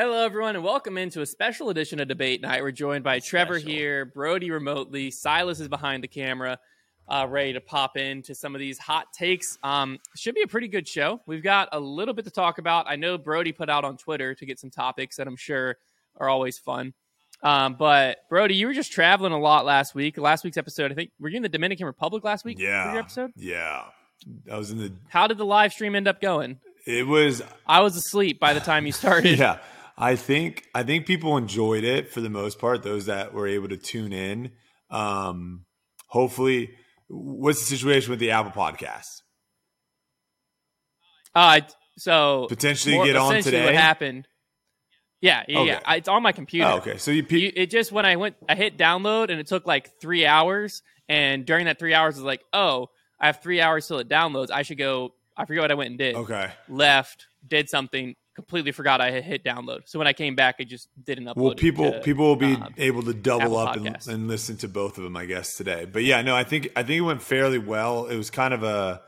Hello, everyone, and welcome into a special edition of Debate Night. We're joined by Trevor Special. here, Brody remotely, Silas is behind the camera, uh, ready to pop into some of these hot takes. Um, should be a pretty good show. We've got a little bit to talk about. I know Brody put out on Twitter to get some topics that I'm sure are always fun. Um, but Brody, you were just traveling a lot last week. Last week's episode, I think, were you in the Dominican Republic last week? Yeah. episode. Yeah. I was in the How did the live stream end up going? it was I was asleep by the time you started. yeah. I think I think people enjoyed it for the most part, those that were able to tune in. Um hopefully what's the situation with the Apple Podcasts? Uh, so Potentially more- get on today? What happened? Yeah, yeah, yeah. Okay. I, it's on my computer. Oh, okay. So you, pe- You- it just when I went, I hit download, and it took like three hours. And during that three hours, I was like, oh, I have three hours till it downloads. I should go. I forget what I went and did. okay. Left, did something, completely forgot I had hit download. So when I came back, I just didn't upload. Well, people to- people will be uh, able to double Apple up and, and listen to both of them, I guess, today. But yeah, no, I think I think it went fairly well. It was kind of a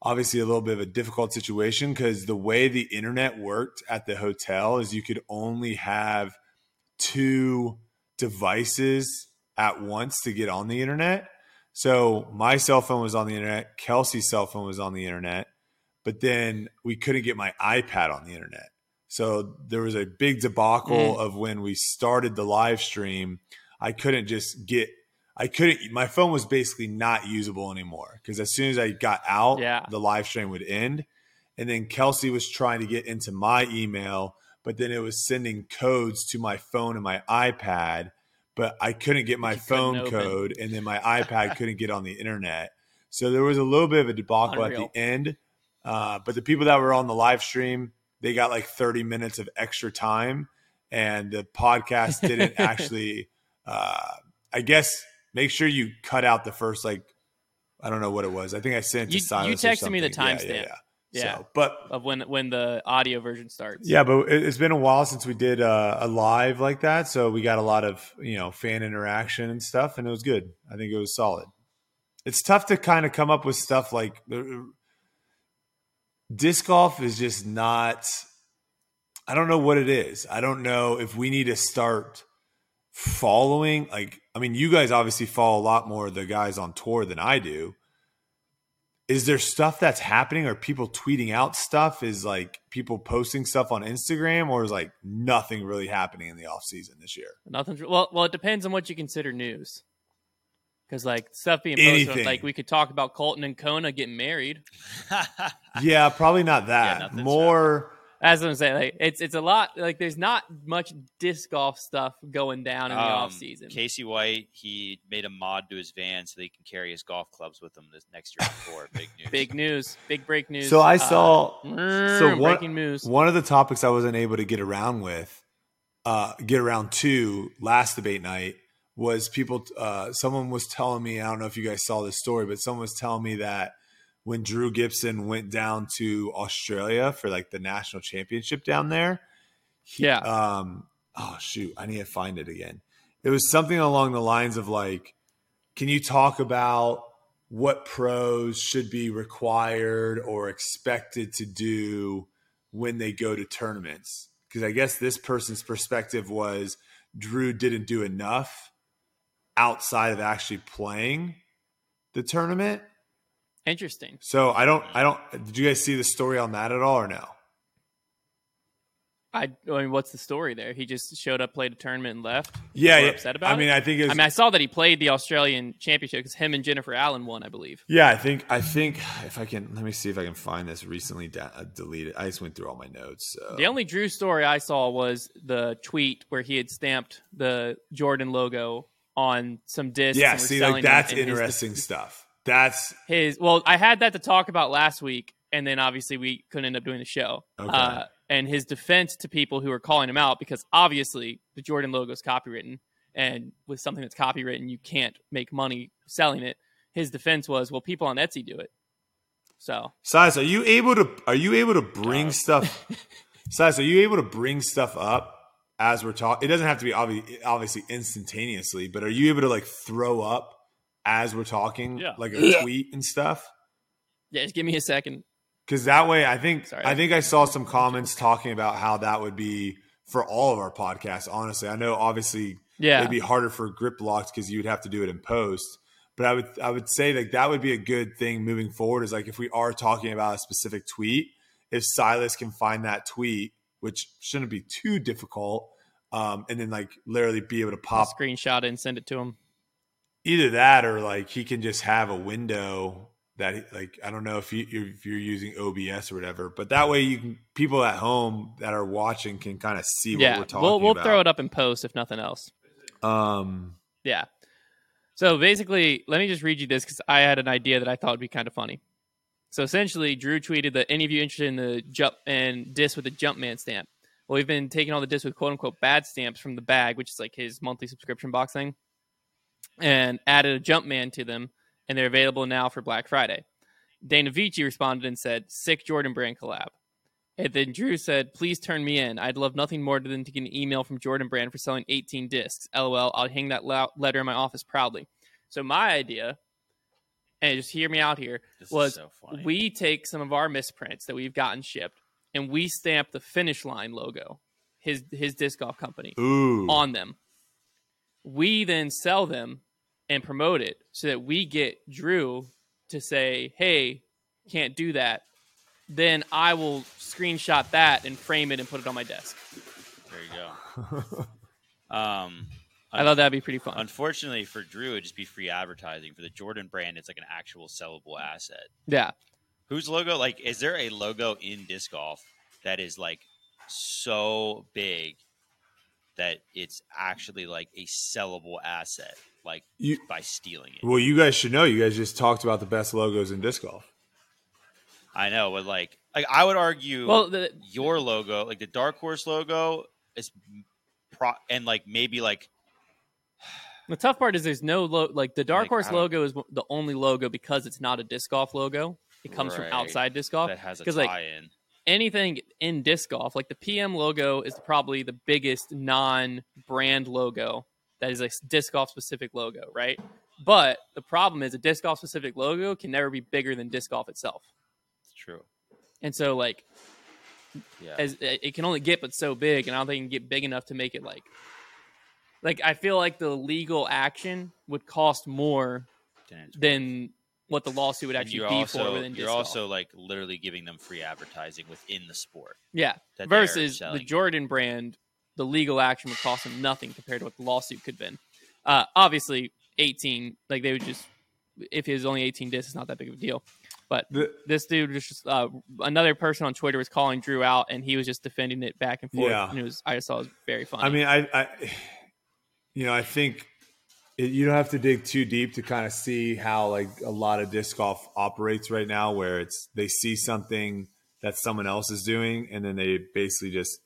obviously a little bit of a difficult situation because the way the internet worked at the hotel is you could only have two devices at once to get on the internet. So my cell phone was on the internet, Kelsey's cell phone was on the internet, but then we couldn't get my iPad on the internet. So there was a big debacle of when we started the live stream. I couldn't just get, I couldn't, my phone was basically not usable anymore because as soon as I got out, Yeah. the live stream would end. And then Kelsey was trying to get into my email, but then it was sending codes to my phone and my iPad, but I couldn't get my you phone code, and then my iPad couldn't get on the internet. So there was a little bit of a debacle Unreal. at the end. Uh, but the people that were on the live stream, they got like 30 minutes of extra time, and the podcast didn't actually. Uh, I guess make sure you cut out the first like I don't know what it was. I think I sent it to You- you texted me the something. Yeah, timestamp. Yeah, Yeah. So, but of when when the audio version starts. yeah, but it- it's been a while since we did uh, a live like that, so we got a lot of you know fan interaction and stuff, and it was good. I think it was solid. It's tough to kind of come up with stuff like uh, disc golf is just not. I don't know what it is. I don't know if we need to start following. Like, I mean, you guys obviously follow a lot more of the guys on tour than I do is there stuff that's happening or people tweeting out stuff is like people posting stuff on instagram or is like nothing really happening in the off season this year Nothing's well. Well, it depends on what you consider news. Because like stuff being posted, Anything. like we could talk about Colten and Kona getting married. yeah probably not that nothing's more As I'm saying, like it's it's a lot. Like there's not much disc golf stuff going down in the Um, off season. Casey White, he made a mod to his van so they can carry his golf clubs with him this next year on tour. Big news. Big news, big break news. so i Uh, saw mm, so one, breaking news. one of the topics i wasn't able to get around with uh get around to last debate night was people uh someone was telling me i don't know if you guys saw this story but someone was telling me that when Drew Gibson went down to Australia for like the national championship down there, he- Yeah. Um, oh shoot, I need to find it again. It was something along the lines of like, can you talk about what pros should be required or expected to do when they go to tournaments? Because I guess this person's perspective was Drew didn't do enough outside of actually playing the tournament. Interesting. So I don't, I don't. Did you guys see the story on that at all, or no? I, I mean, what's the story there? He just showed up, played a tournament, and left. Yeah, yeah. upset about I mean. I think it was. I mean, I saw that he played the Australian Championship because him and Jennifer Allen won, I believe. yeah, I think, I think if I can, let me see if I can find this recently da- uh, deleted. I just went through all my notes. So. The only Drew story I saw was the tweet where he had stamped the Jordan logo on some discs. yeah, see, like that's and his- interesting stuff. That's His well, I had that to talk about last week, and then obviously we couldn't end up doing the show. Okay. Uh, and his defense to people who are calling him out because obviously the Jordan logo is copywritten, and with something that's copywritten, you can't make money selling it. His defense was, well, people on Etsy do it. So size. Are you able to? Are you able to bring stuff? size. Are you able to bring stuff up as we're talking? It doesn't have to be obvi- obviously instantaneously, but are you able to like throw up as we're talking, Yeah. like a tweet and stuff? yeah, just give me a second. Because that way, I think Sorry. I think I saw some comments talking about how that would be for all of our podcasts. Honestly, I know obviously Yeah. it'd be harder for grip locks because you'd have to do it in post. But I would I would say like that would be a good thing moving forward. Is like if we are talking about a specific tweet, if Silas can find that tweet, which shouldn't be too difficult, um, and then like literally be able to pop screenshot it and send it to him. either that or like he can just have a window that he- like I don't know if you if you're using OBS or whatever, but that way you can people at home that are watching can kind of see what we're talking we'll we'll about. throw it up in post if nothing else. Um, Yeah. So basically, let me just read you this because I had an idea that I thought would be kind of funny. So essentially, Drew tweeted that any of you interested in the jump and disc with the Jumpman stamp. Well, we've been taking all the discs with quote unquote bad stamps from the bag, which is like his monthly subscription box thing, and added a Jumpman to them, and they're available now for Black Friday. Dana Vici responded and said, "Sick Jordan Brand collab." And then Drew said, "Please turn me in. I'd love nothing more than to get an email from Jordan Brand for selling 18 discs. LOL. I'll hang that letter in my office proudly." So my idea, and just hear me out here, This was so we take some of our misprints that we've gotten shipped and we stamp the finish line logo, his his disc golf company, ooh, on them. We then sell them and promote it so that we get Drew to say, "Hey, can't do that." Then I will screenshot that and frame it and put it on my desk. there you go. Um, I thought that'd be pretty fun. unfortunately for Drew, it'd just be free advertising. For the Jordan brand, it's like an actual sellable asset. Yeah, Whose logo? Like, is there a logo in disc golf that is like so big that it's actually like a sellable asset? Like You- by stealing it. well, you guys should know. You guys just talked about the best logos in disc golf. I know, but like, like I would argue, well, the, your logo, like the Dark Horse logo, is pro, and like maybe like the tough part is there's no lo- like the Dark Like, Horse logo is the only logo because it's not a disc golf logo. It comes Right. from outside disc golf. that has a 'Cause, like, anything in disc golf, like the PM logo is probably the biggest non-brand logo that is a disc golf specific logo, right? But the problem is a disc golf specific logo can never be bigger than disc golf itself. It's true. And so like Yeah. as it can only get but so big and I don't think it can get big enough to make it like like I feel like the legal action would cost more than what the lawsuit would actually you're be also for within you're also golf. like literally giving them free advertising within the sport. Yeah. Versus the. Jordan brand, the legal action would cost them nothing compared to what the lawsuit could have been. Uh, obviously, 18, like they would just, if it was only 18 discs, it's not that big of a deal. But The, this dude was just, uh, another person on Twitter was calling Drew out and he was just defending it back and forth. Yeah. And it was, I just thought it was very funny. I mean, I, I, you know, I think it, you don't have to dig too deep to kind of see how like a lot of disc golf operates right now, where it's they see something that someone else is doing, and then they basically just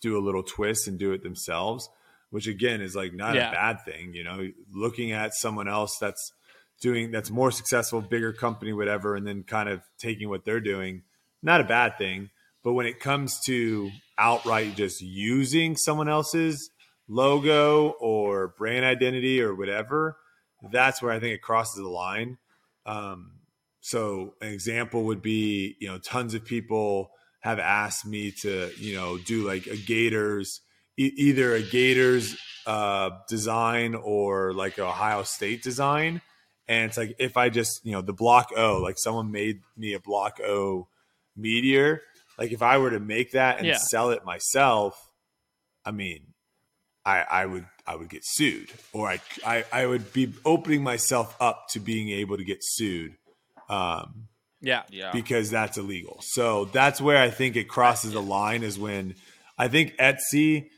do a little twist and do it themselves, which again is like not Yeah. a bad thing. You know, looking at someone else that's doing that's more successful, bigger company, whatever, and then kind of taking what they're doing, not a bad thing. But when it comes to outright just using someone else's logo or brand identity or whatever, that's where I think it crosses the line. Um, so an example would be, you know, tons of people have asked me to, you know, do like a Gators, e- either a Gators uh, design or like Ohio State design. And it's like if I just, you know, the block O, like someone made me a block O meteor. Like if I were to make that and Yeah. sell it myself, I mean, I, I would I would get sued, or I, I I would be opening myself up to being able to get sued, um, yeah. Yeah. because that's illegal. So that's where I think it crosses the line is when I think Etsy,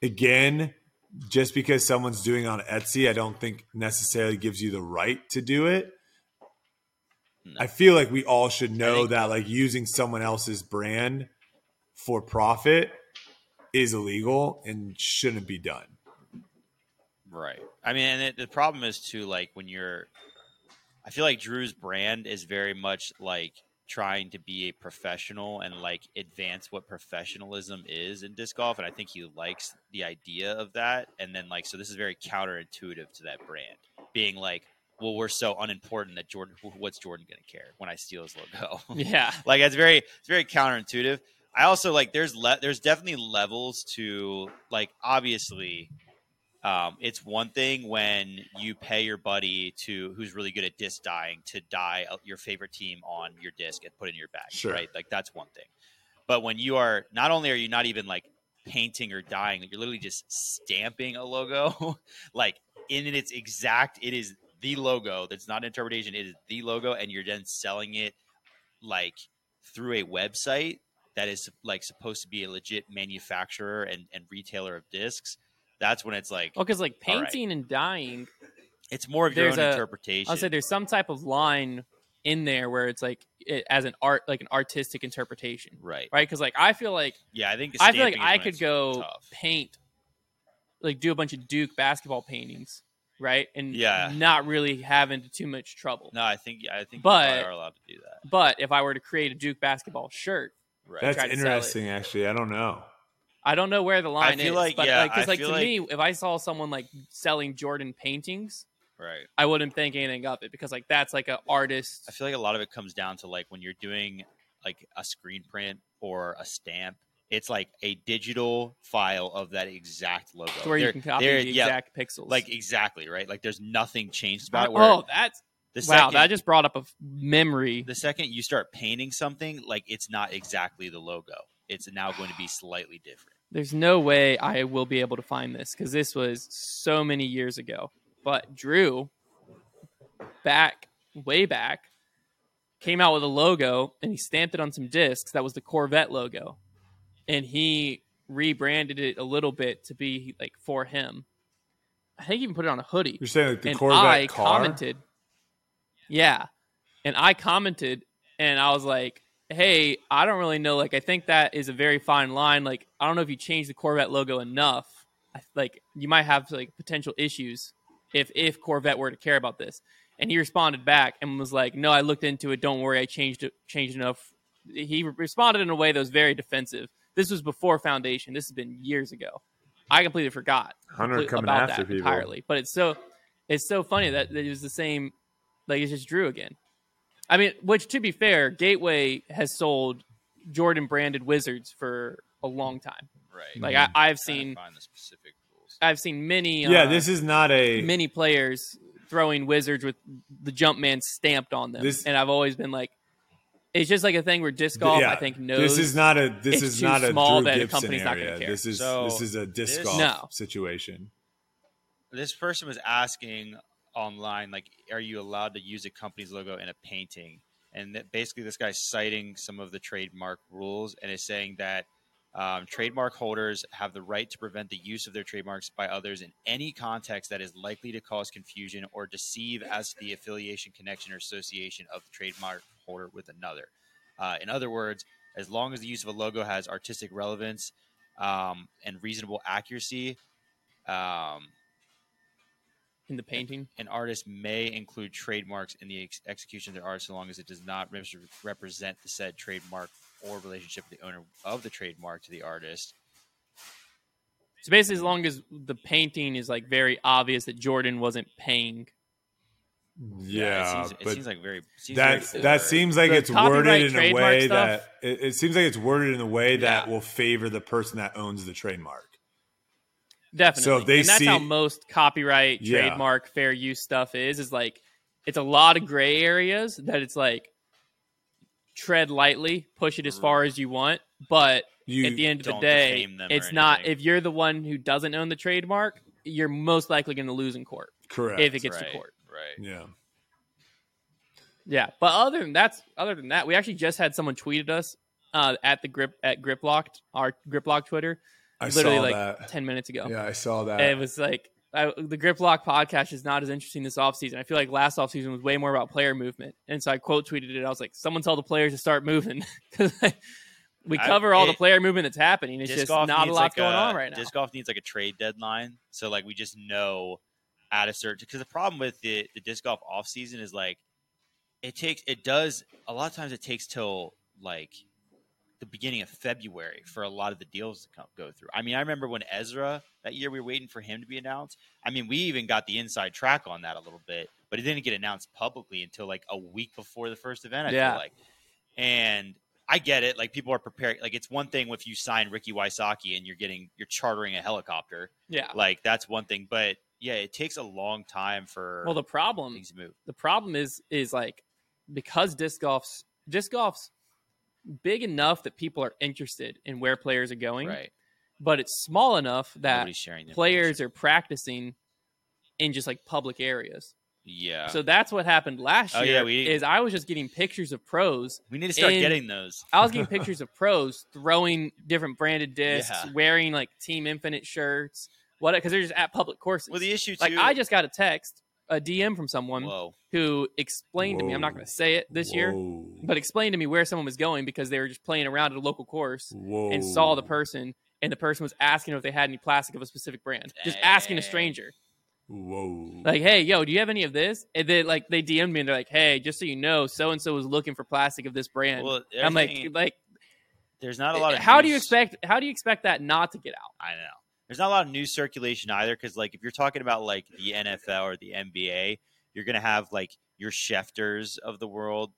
again, just because someone's doing it on Etsy, I don't think necessarily gives you the right to do it. No. I feel like we all should know think- that like using someone else's brand for profit is illegal and shouldn't be done. Right. I mean, and it, the problem is too, like when you're, I feel like Drew's brand is very much like trying to be a professional and like advance what professionalism is in disc golf, and I think he likes the idea of that. And then like, so this is very counterintuitive to that brand, being like, well, we're so unimportant that Jordan, what's Jordan going to care when I steal his logo? Yeah. like it's very, it's very counterintuitive. I also like there's le- there's definitely levels to like obviously um, it's one thing when you pay your buddy to who's really good at disc dyeing to dye uh, your favorite team on your disc and put in your bag, Sure. right? Like that's one thing. But when you are not only are you not even like painting or dyeing, you're literally just stamping a logo, like in its exact, it is the logo. That's not an interpretation. It is the logo, and you're then selling it like through a website that is like supposed to be a legit manufacturer and, and retailer of discs. That's when it's like Well, because like All right. painting and dyeing, it's more of your own a- interpretation. I'll say there's some type of line in there where it's like it, as an art, like an artistic interpretation, right. right? Because like I feel like Yeah, I think I feel like I could go tough. paint, like do a bunch of Duke basketball paintings, right? And Yeah. not really have into too much trouble. No, I think I think But- you are allowed to do that. But if I were to create a Duke basketball shirt, Right. That's try to sell it. interesting, actually. I don't know. I don't know where the line feel is. like- but yeah, like, 'cause, I like feel to like- me, if I saw someone like selling Jordan paintings, right. I wouldn't think anything of it because like that's like an artist. I feel like a lot of it comes down to like when you're doing like a screen print or a stamp. It's like a digital file of that exact logo. where you can copy there- the yeah, exact pixels. like exactly right. Like there's nothing changed about it. Oh, where oh, that's the wow! second, That just brought up a memory. the second you start painting something, like it's not exactly the logo. It's now going to be slightly different. There's no way I will be able to find this because this was so many years ago. But Drew, back way back, came out with a logo and he stamped it on some discs. That was the Corvette logo, and he rebranded it a little bit to be like for him. I think he even put it on a hoodie. You're saying like the and Corvette I car? commented, yeah, and I commented, and I was like, "Hey, I don't really know. Like, I think that is a very fine line. Like, I don't know if you change the Corvette logo enough. I, like, you might have like potential issues if if Corvette were to care about this." And he responded back and was like, "No, I looked into it. Don't worry, I changed it. Changed enough." He responded in a way that was very defensive. This was before Foundation. This has been years ago. I completely forgot Hunter about after that people. entirely. But it's so it's so funny that it was the same. Like it's just Drew again. I mean, which to be fair, Gateway has sold Jordan branded Wizards for a long time. Right. Like I, I've seen find the specific rules. I've seen many Yeah, uh, this is not a. many players throwing Wizards with the Jumpman stamped on them, This- and I've always been like, it's just like a thing where disc golf yeah, I think knows This is not a. This is too not a small Drew that a Gibson company's not gonna care. This is So, this is a disc this- golf No. situation. this person was asking online like are you allowed to use a company's logo in a painting? And basically this guy's citing some of the trademark rules and is saying that um, trademark holders have the right to prevent the use of their trademarks by others in any context that is likely to cause confusion or deceive as to the affiliation connection or association of the trademark holder with another. Uh, in other words as long as the use of a logo has artistic relevance um, and reasonable accuracy um, in the painting. an artist may include trademarks in the ex- execution of their art so long as it does not re- represent the said trademark or relationship of the owner of the trademark to the artist. So basically, as long as the painting is like very obvious that Jordan wasn't paying Yeah, it seems, it but seems like very. Seems that very that seems like The it's worded in a way stuff- that it, it seems like it's worded in a way that will favor the person that owns the trademark. Definitely. So they and that's see- how most copyright, Yeah. trademark, fair use stuff is. Is like it's a lot of gray areas that it's like tread lightly, push it as far as you want, but You at the end of the day, defame them or it's not. If you're the one who doesn't own the trademark, you're most likely going to lose in court correct? if it gets right, to court. Right. yeah, Yeah, but other than that's other than that, we actually just had someone tweeted us uh, at the grip at Griplocked our Griplock Twitter I literally saw like that. ten minutes ago. Yeah, I saw that. And it was like I, the Grip Lock podcast is not as interesting this offseason. I feel like last offseason was way more about player movement. And so I quote tweeted it. I was like, someone tell the players to start moving. Because we I- cover all the player movement that's happening. It's just not a lot like going a- on right now. Disc golf needs like a trade deadline, so like we just know at a certain. Because the problem with the the disc golf off season is like it takes it does a lot of times it takes till like the beginning of February for a lot of the deals to come, go through. I mean, I remember when Ezra that year we were waiting for him to be announced. I mean, we even got the inside track on that a little bit, but it didn't get announced publicly until like a week before the first event. I Yeah. feel like, and I get it. Like people are preparing. Like it's one thing if you sign Ricky Wysocki and you're getting you're chartering a helicopter. Yeah. Like that's one thing. But yeah, it takes a long time for Well, the problem things to move. the problem is is like because disc golf's disc golf's big enough that people are interested in where players are going, Right. but it's small enough that Nobody's sharing the players are practicing in just like public areas. Yeah. So that's what happened last Oh, year. yeah, we- is I was just getting pictures of pros. we need to start in- getting those. I was getting pictures of pros throwing different branded discs, Yeah. wearing like Team Infinite shirts, what? Because they're just at public courses. Well, the issue too. like I just got a text, a DM from someone whoa. who explained to me. I'm not going to say it this year, but explained to me where someone was going because they were just playing around at a local course Whoa. and saw the person, and the person was asking if they had any plastic of a specific brand. Just asking a stranger, Whoa. like, "Hey, yo, do you have any of this?" And then like they DM'd me and they're like, "Hey, just so you know, so and so was looking for plastic of this brand." Well, I'm like, like, there's not a lot of. how do you expect? How do you expect that not to get out? I know. There's not a lot of news circulation either, because like if you're talking about like the NFL or the NBA, you're gonna have like your Schefters of the world,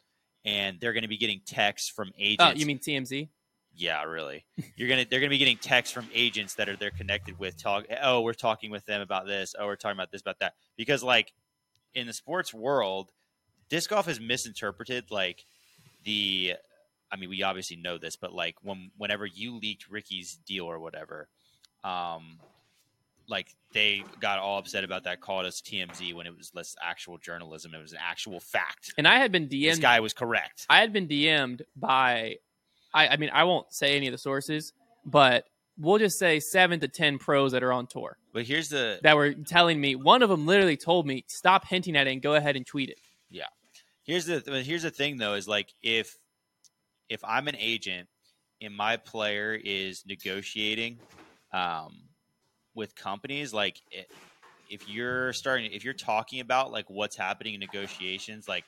and they're gonna be getting texts from oh, agents. Oh, you mean TMZ? Yeah, really. You're gonna they're gonna be getting texts from agents that are they're connected with. Talk. Oh, we're talking with them about this. Oh, we're talking about this about that. Because like in the sports world, disc golf is misinterpreted. Like the, I mean, we obviously know this, but like when whenever you leaked Ricky's deal or whatever, um, like they got all upset about that. Called us TMZ when it was less actual journalism. It was an actual fact. And I had been DM'd. This guy was correct. I had been DM'd by, I, I mean, I won't say any of the sources, but we'll just say seven to ten pros that are on tour But here's the that were telling me. One of them literally told me, "Stop hinting at it and go ahead and tweet it." Yeah. Here's the here's the thing though is like if if I'm an agent and my player is negotiating um, with companies like i if you're starting if you're talking about like what's happening in negotiations like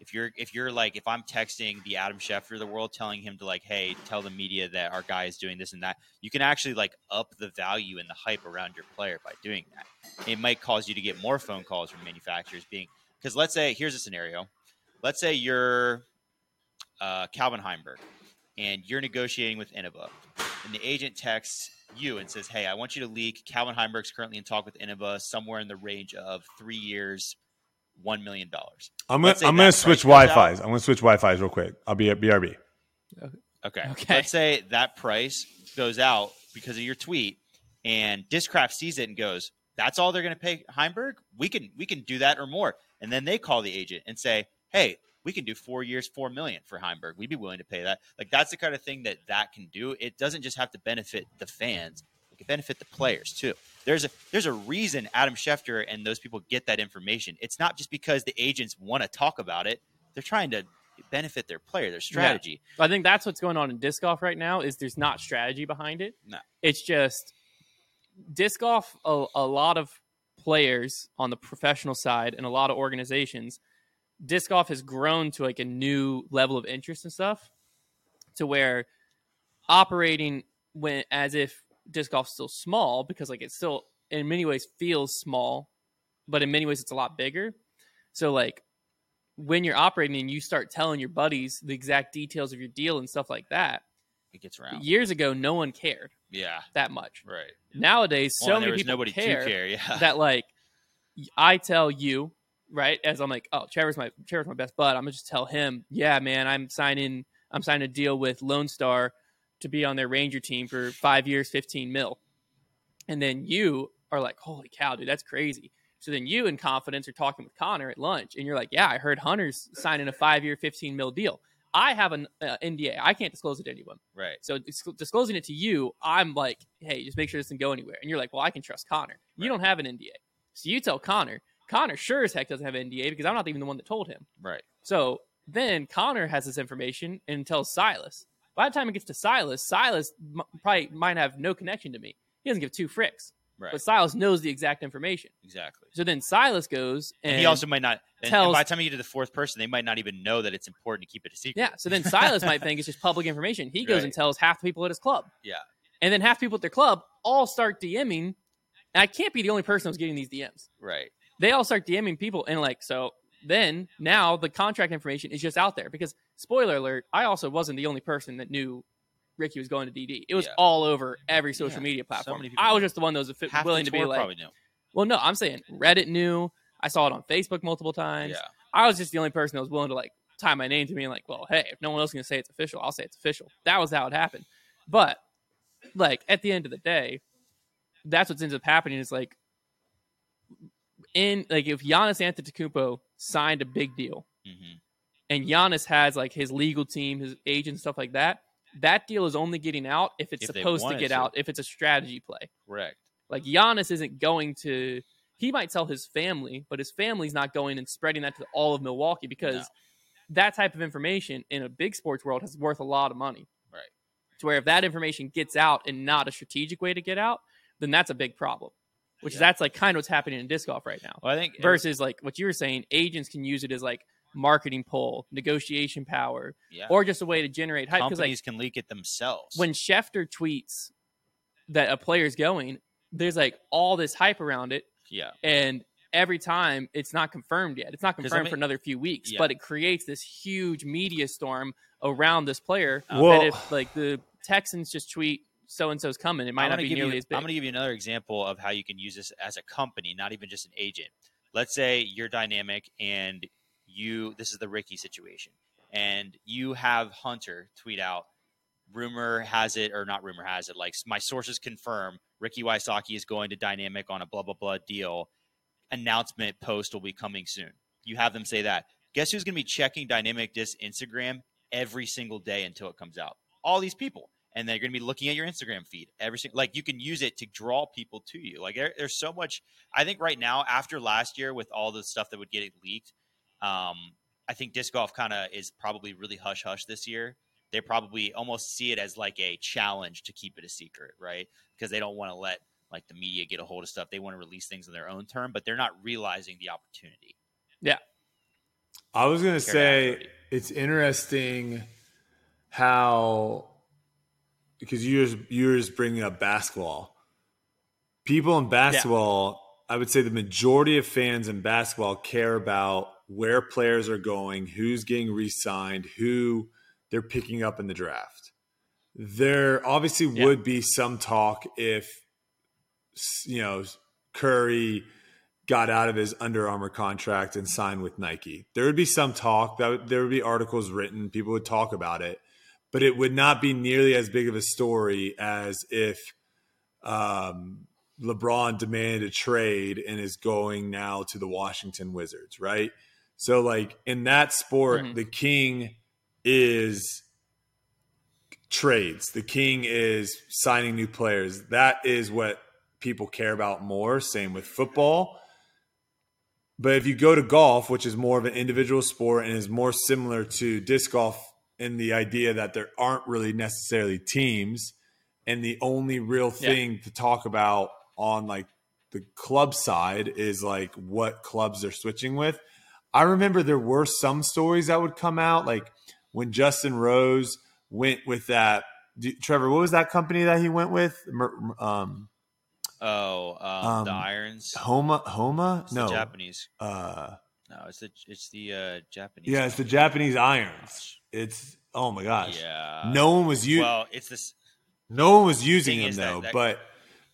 if you're if you're like if I'm texting the Adam Schefter of the world telling him to like hey tell the media that our guy is doing this and that you can actually like up the value and the hype around your player by doing that. It might cause you to get more phone calls from manufacturers being because let's say here's a scenario. Let's say you're uh, Calvin Heimberg and you're negotiating with Innova, and the agent texts you and says, "Hey, I want you to leak Calvin Heimberg's currently in talk with Innova somewhere in the range of three years, one million dollars." I'm gonna I'm gonna switch price Wi-Fi's. I'm gonna switch Wi-Fi's real quick. I'll be at BRB. Okay. Okay. Let's say that price goes out because of your tweet, and Discraft sees it and goes, "That's all they're going to pay Heimberg. We can we can do that or more." And then they call the agent and say, "Hey, we can do four years, four million for Heimberg. We'd be willing to pay that." Like that's the kind of thing that that can do. It doesn't just have to benefit the fans; it can benefit the players too. There's a there's a reason Adam Schefter and those people get that information. It's not just because the agents want to talk about it. They're trying to benefit their player, their strategy. I think that's what's going on in disc golf right now. Is there's not strategy behind it. No. it's just disc golf. A, a lot of players on the professional side and a lot of organizations, disc golf has grown to like a new level of interest and stuff, to where operating when as if disc golf's still small because like it still in many ways feels small, but in many ways it's a lot bigger. So like when you're operating and you start telling your buddies the exact details of your deal and stuff like that, It gets around. years ago no one cared Yeah, that much. right. Nowadays, so Well, there many people nobody care, to care. Yeah, that like I tell you right as I'm like, oh, Trevor's my Trevor's my best bud. I'm gonna just tell him, yeah, man, I'm signing I'm signing a deal with Lone Star to be on their Ranger team for five years, fifteen mil, and then you are like, holy cow, dude, that's crazy. So then you, in confidence, are talking with Connor at lunch, and you're like, yeah, I heard Hunter's signing a five year, fifteen mil deal. I have an uh, NDA. I can't disclose it to anyone. right. So dis- disclosing it to you, I'm like, hey, just make sure this doesn't go anywhere. And you're like, well, I can trust Connor. You don't have an NDA. So you tell Connor. Connor sure as heck doesn't have an NDA because I'm not even the one that told him. Right. So then Connor has this information and tells Silas. By the time it gets to Silas, Silas m- probably might have no connection to me. He doesn't give two fricks. Right. But Silas knows the exact information. exactly. So then Silas goes and, And, he also might not. And, and tells- by the time you get to the fourth person, they might not even know that it's important to keep it a secret. Yeah. So then Silas might think it's just public information. He goes Right. and tells half the people at his club. Yeah. And then half the people at their club all start DMing. And I can't be the only person who's getting these DMs. Right. They all start DMing people. And like, so then now the contract information is just out there because spoiler alert, I also wasn't the only person that knew Ricky was going to DD. It was Yeah. all over every social Yeah, media platform. people I was just the one that was fi- willing to be like, probably knew. well, no, I'm saying Reddit knew. I saw it on Facebook multiple times. Yeah. I was just the only person that was willing to like tie my name to me and like, well, hey, if no one else is gonna say it's official, I'll say it's official. That was how it happened. But like at the end of the day, that's what ends up happening is like in like if Giannis Antetokounmpo signed a big deal hmm and Giannis has like his legal team, his agent, stuff like that, that deal is only getting out if it's If supposed to get to. out, if it's a strategy play. Correct. Like Giannis isn't going to. He might tell his family, but his family's not going and spreading that to all of Milwaukee because No. that type of information in a big sports world is worth a lot of money. Right. To where if that information gets out and not a strategic way to get out, then that's a big problem. Which Yeah. that's like kind of what's happening in disc golf right now. Well, I think Versus like what you were saying, agents can use it as like marketing pull, negotiation power, yeah. or just a way to generate hype. Because like companies can leak it themselves. when Schefter tweets that a player's going, there's like all this hype around it, yeah, and every time it's not confirmed yet. It's not 'Cause I confirmed mean- for another few weeks, Yeah. but it creates this huge media storm around this player. Well- that if like the Texans just tweet so and so's coming, it might not be give nearly you, as big. I'm going to give you another example of how you can use this as a company, not even just an agent. Let's say you're dynamic and you this is the Ricky situation, and you have Hunter tweet out, rumor has it or not rumor has it, like my sources confirm Ricky Wysocki is going to dynamic on a blah blah blah deal. Announcement post will be coming soon. You have them say that. Guess who's going to be checking Dynamic Disc Instagram every single day until it comes out? All these people and they're going to be looking at your Instagram feed every single. Like you can use it to draw people to you. Like there, there's so much. I think right now, after last year, with all the stuff that would get leaked, um, I think disc golf kind of is probably really hush hush this year. They probably almost see it as like a challenge to keep it a secret, right? Because they don't want to let like the media get a hold of stuff. They want to release things on their own term, but they're not realizing the opportunity. Yeah. I was gonna say it's interesting how because you're you were just bringing up basketball. People in basketball, I would say the majority of fans in basketball care about where players are going, who's getting re-signed, who they're picking up in the draft. There obviously Yeah. would be some talk if you know Curry got out of his Under Armour contract and signed with Nike. There would be some talk that there would be articles written, people would talk about it, but it would not be nearly as big of a story as if um, LeBron demanded a trade and is going now to the Washington Wizards, right? So, like in that sport, Mhm. the king is trades. The king is signing new players. That is what people care about more. Same with football. But if you go to golf, which is more of an individual sport and is more similar to disc golf in the idea that there aren't really necessarily teams, and the only real Yeah. thing to talk about on like the club side is like what clubs they're switching with. I remember there were some stories that would come out, like when Justin Rose went with that. Do, Trevor, what was that company that he went with? Um, Oh, um, Um, the irons. Homa, Homa? It's no, the Japanese. Uh, No, it's the it's the uh, Japanese. yeah, it's the. Japanese irons. It's oh my gosh, Yeah. no one was using. well, it's this. No one was using him is that- though, that- but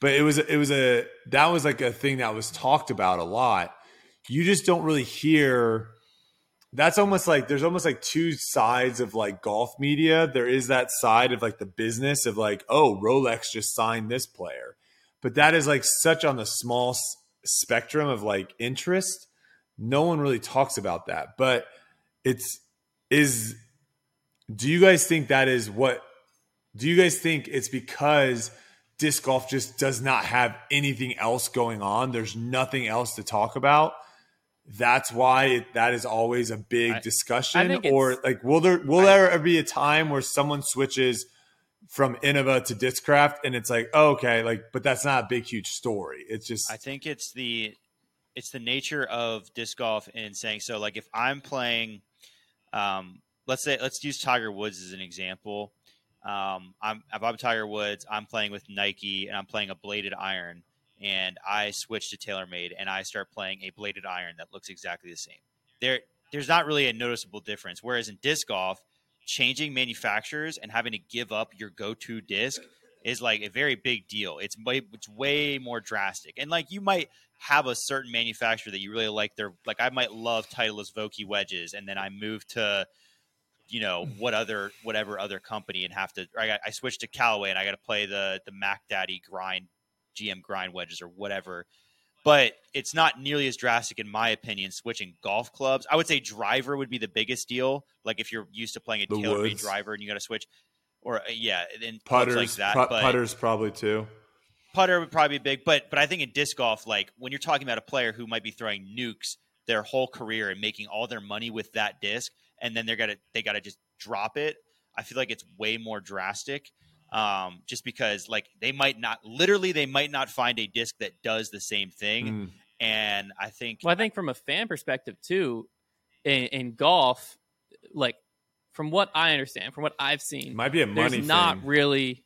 but it was it was a that was like a thing that was talked about a lot. You just don't really hear. That's almost like there's almost like two sides of like golf media. There is that side of like the business of like, oh, Rolex just signed this player, but that is like such on the small s- spectrum of like interest. No one really talks about that, but it's is. Do you guys think that is what do you guys think it's because disc golf just does not have anything else going on? There's nothing else to talk about. That's why it, that is always a big I- discussion. think Or like, will there will there ever be a time where someone switches from Innova to Discraft and it's like, oh, okay, like, but that's not a big huge story. It's just I think it's the it's the nature of disc golf and saying so. Like if I'm playing, um, let's say let's use Tiger Woods as an example. Um, I'm if I'm Tiger Woods, I'm playing with Nike and I'm playing a bladed iron, and I switch to TaylorMade and I start playing a bladed iron that looks exactly the same. There, there's not really a noticeable difference. Whereas in disc golf, changing manufacturers and having to give up your go-to disc is like a very big deal. It's it's way more drastic. And like you might have a certain manufacturer that you really like their like I might love Titleist Vokey wedges and then I move to you know what other whatever other company and have to I, got, I switched to Callaway and I got to play the the Mack Daddy grind GM grind wedges or whatever. But it's not nearly as drastic, in my opinion, switching golf clubs. I would say driver would be the biggest deal. Like if you're used to playing a The TaylorMade driver and you got to switch, or uh, yeah, and Putters, like that. putters probably too. Putter would probably be big, but but I think in disc golf, like when you're talking about a player who might be throwing nukes their whole career and making all their money with that disc, and then they're gonna they gotta just drop it. I feel like it's way more drastic, um, just because like they might not literally they might not find a disc that does the same thing, Mm. and I think Well, I think from a fan perspective too, in, in golf, like from what I understand, from what I've seen, Might be a there's money not really,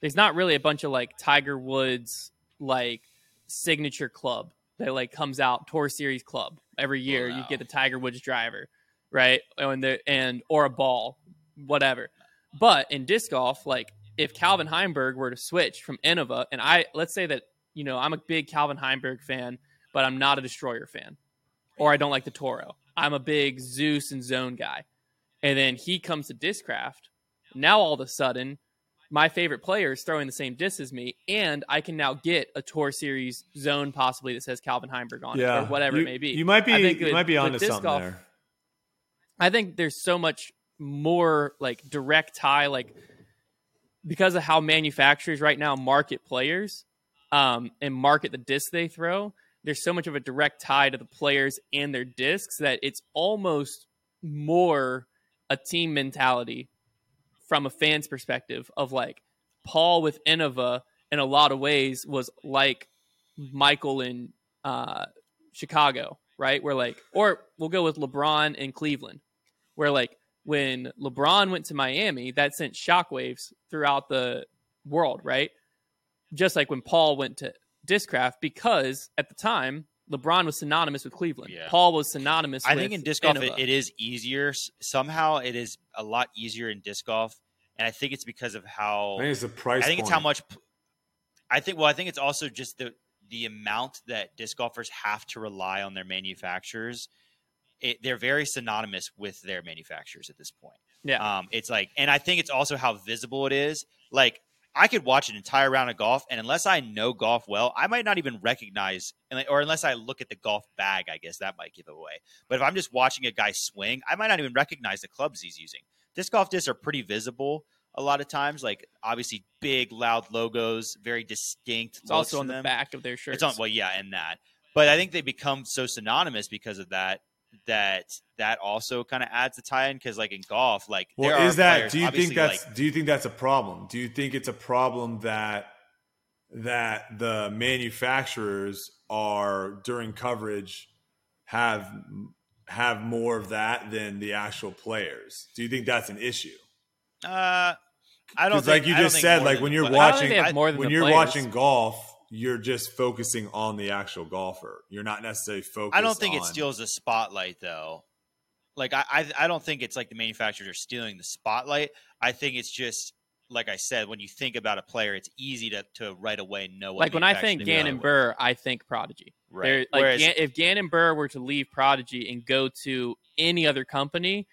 there's not really a bunch of like Tiger Woods like signature club that like comes out tour series club every year. You no. get the Tiger Woods driver, right? And the and or a ball, whatever. But in disc golf, like if Calvin Heimberg were to switch from Innova, and I let's say that you know I'm a big Calvin Heimberg fan, but I'm not a Destroyer fan, or I don't like the Toro. I'm a big Zeus and Zone guy, and then he comes to Discraft. Now all of a sudden, my favorite player is throwing the same disc as me, and I can now get a Tour Series Zone possibly that says Calvin Heimberg on yeah, it, or whatever you, it may be. You might be you with- might be onto disc something golf, there. I think there's so much more like direct tie, like because of how manufacturers right now market players um, and market the discs they throw. There's so much of a direct tie to the players and their discs that it's almost more a team mentality from a fan's perspective of like Paul with Innova in a lot of ways was like Michael in uh, Chicago, right? Where like, or we'll go with LeBron in Cleveland, where like when LeBron went to Miami, that sent shockwaves throughout the world, right? Just like when Paul went to Discraft, because at the time LeBron was synonymous with Cleveland. Yeah. Paul was synonymous. I with think in disc golf it, it is easier. Somehow it is a lot easier in disc golf, and I think it's because of how I think it's the price. I think it's how much. I think. Well, I think it's also just the the amount that disc golfers have to rely on their manufacturers. It, they're very synonymous with their manufacturers at this point. Yeah. Um, it's like, and I think it's also how visible it is. Like, I could watch an entire round of golf, and unless I know golf well, I might not even recognize, or unless I look at the golf bag, I guess that might give away. But if I'm just watching a guy swing, I might not even recognize the clubs he's using. Disc golf discs are pretty visible a lot of times. Like obviously, big, loud logos, very distinct. it's also on to the back of their shirts. It's on well, yeah, and that. But I think they become so synonymous because of that. That that also kind of adds a tie-in because, like in golf, like Well, there are is that? players, Do you think that's? like, do you think that's a problem? Do you think it's a problem that that the manufacturers are during coverage have have more of that than the actual players? Do you think that's an issue? uh, I don't think, like you I just said, like when you're play- I don't think watching, more than when the you're players. watching golf, you're just focusing on the actual golfer. You're not necessarily focused. I don't think it steals the spotlight though. Like I, I, I don't think it's like the manufacturers are stealing the spotlight. I think it's just like I said, when you think about a player, it's easy to, to right away know what. like when I think they Gannon go with. Buhr, I think Prodigy. right? There- Like Whereas, Gan- if Gannon Buhr were to leave Prodigy and go to any other company,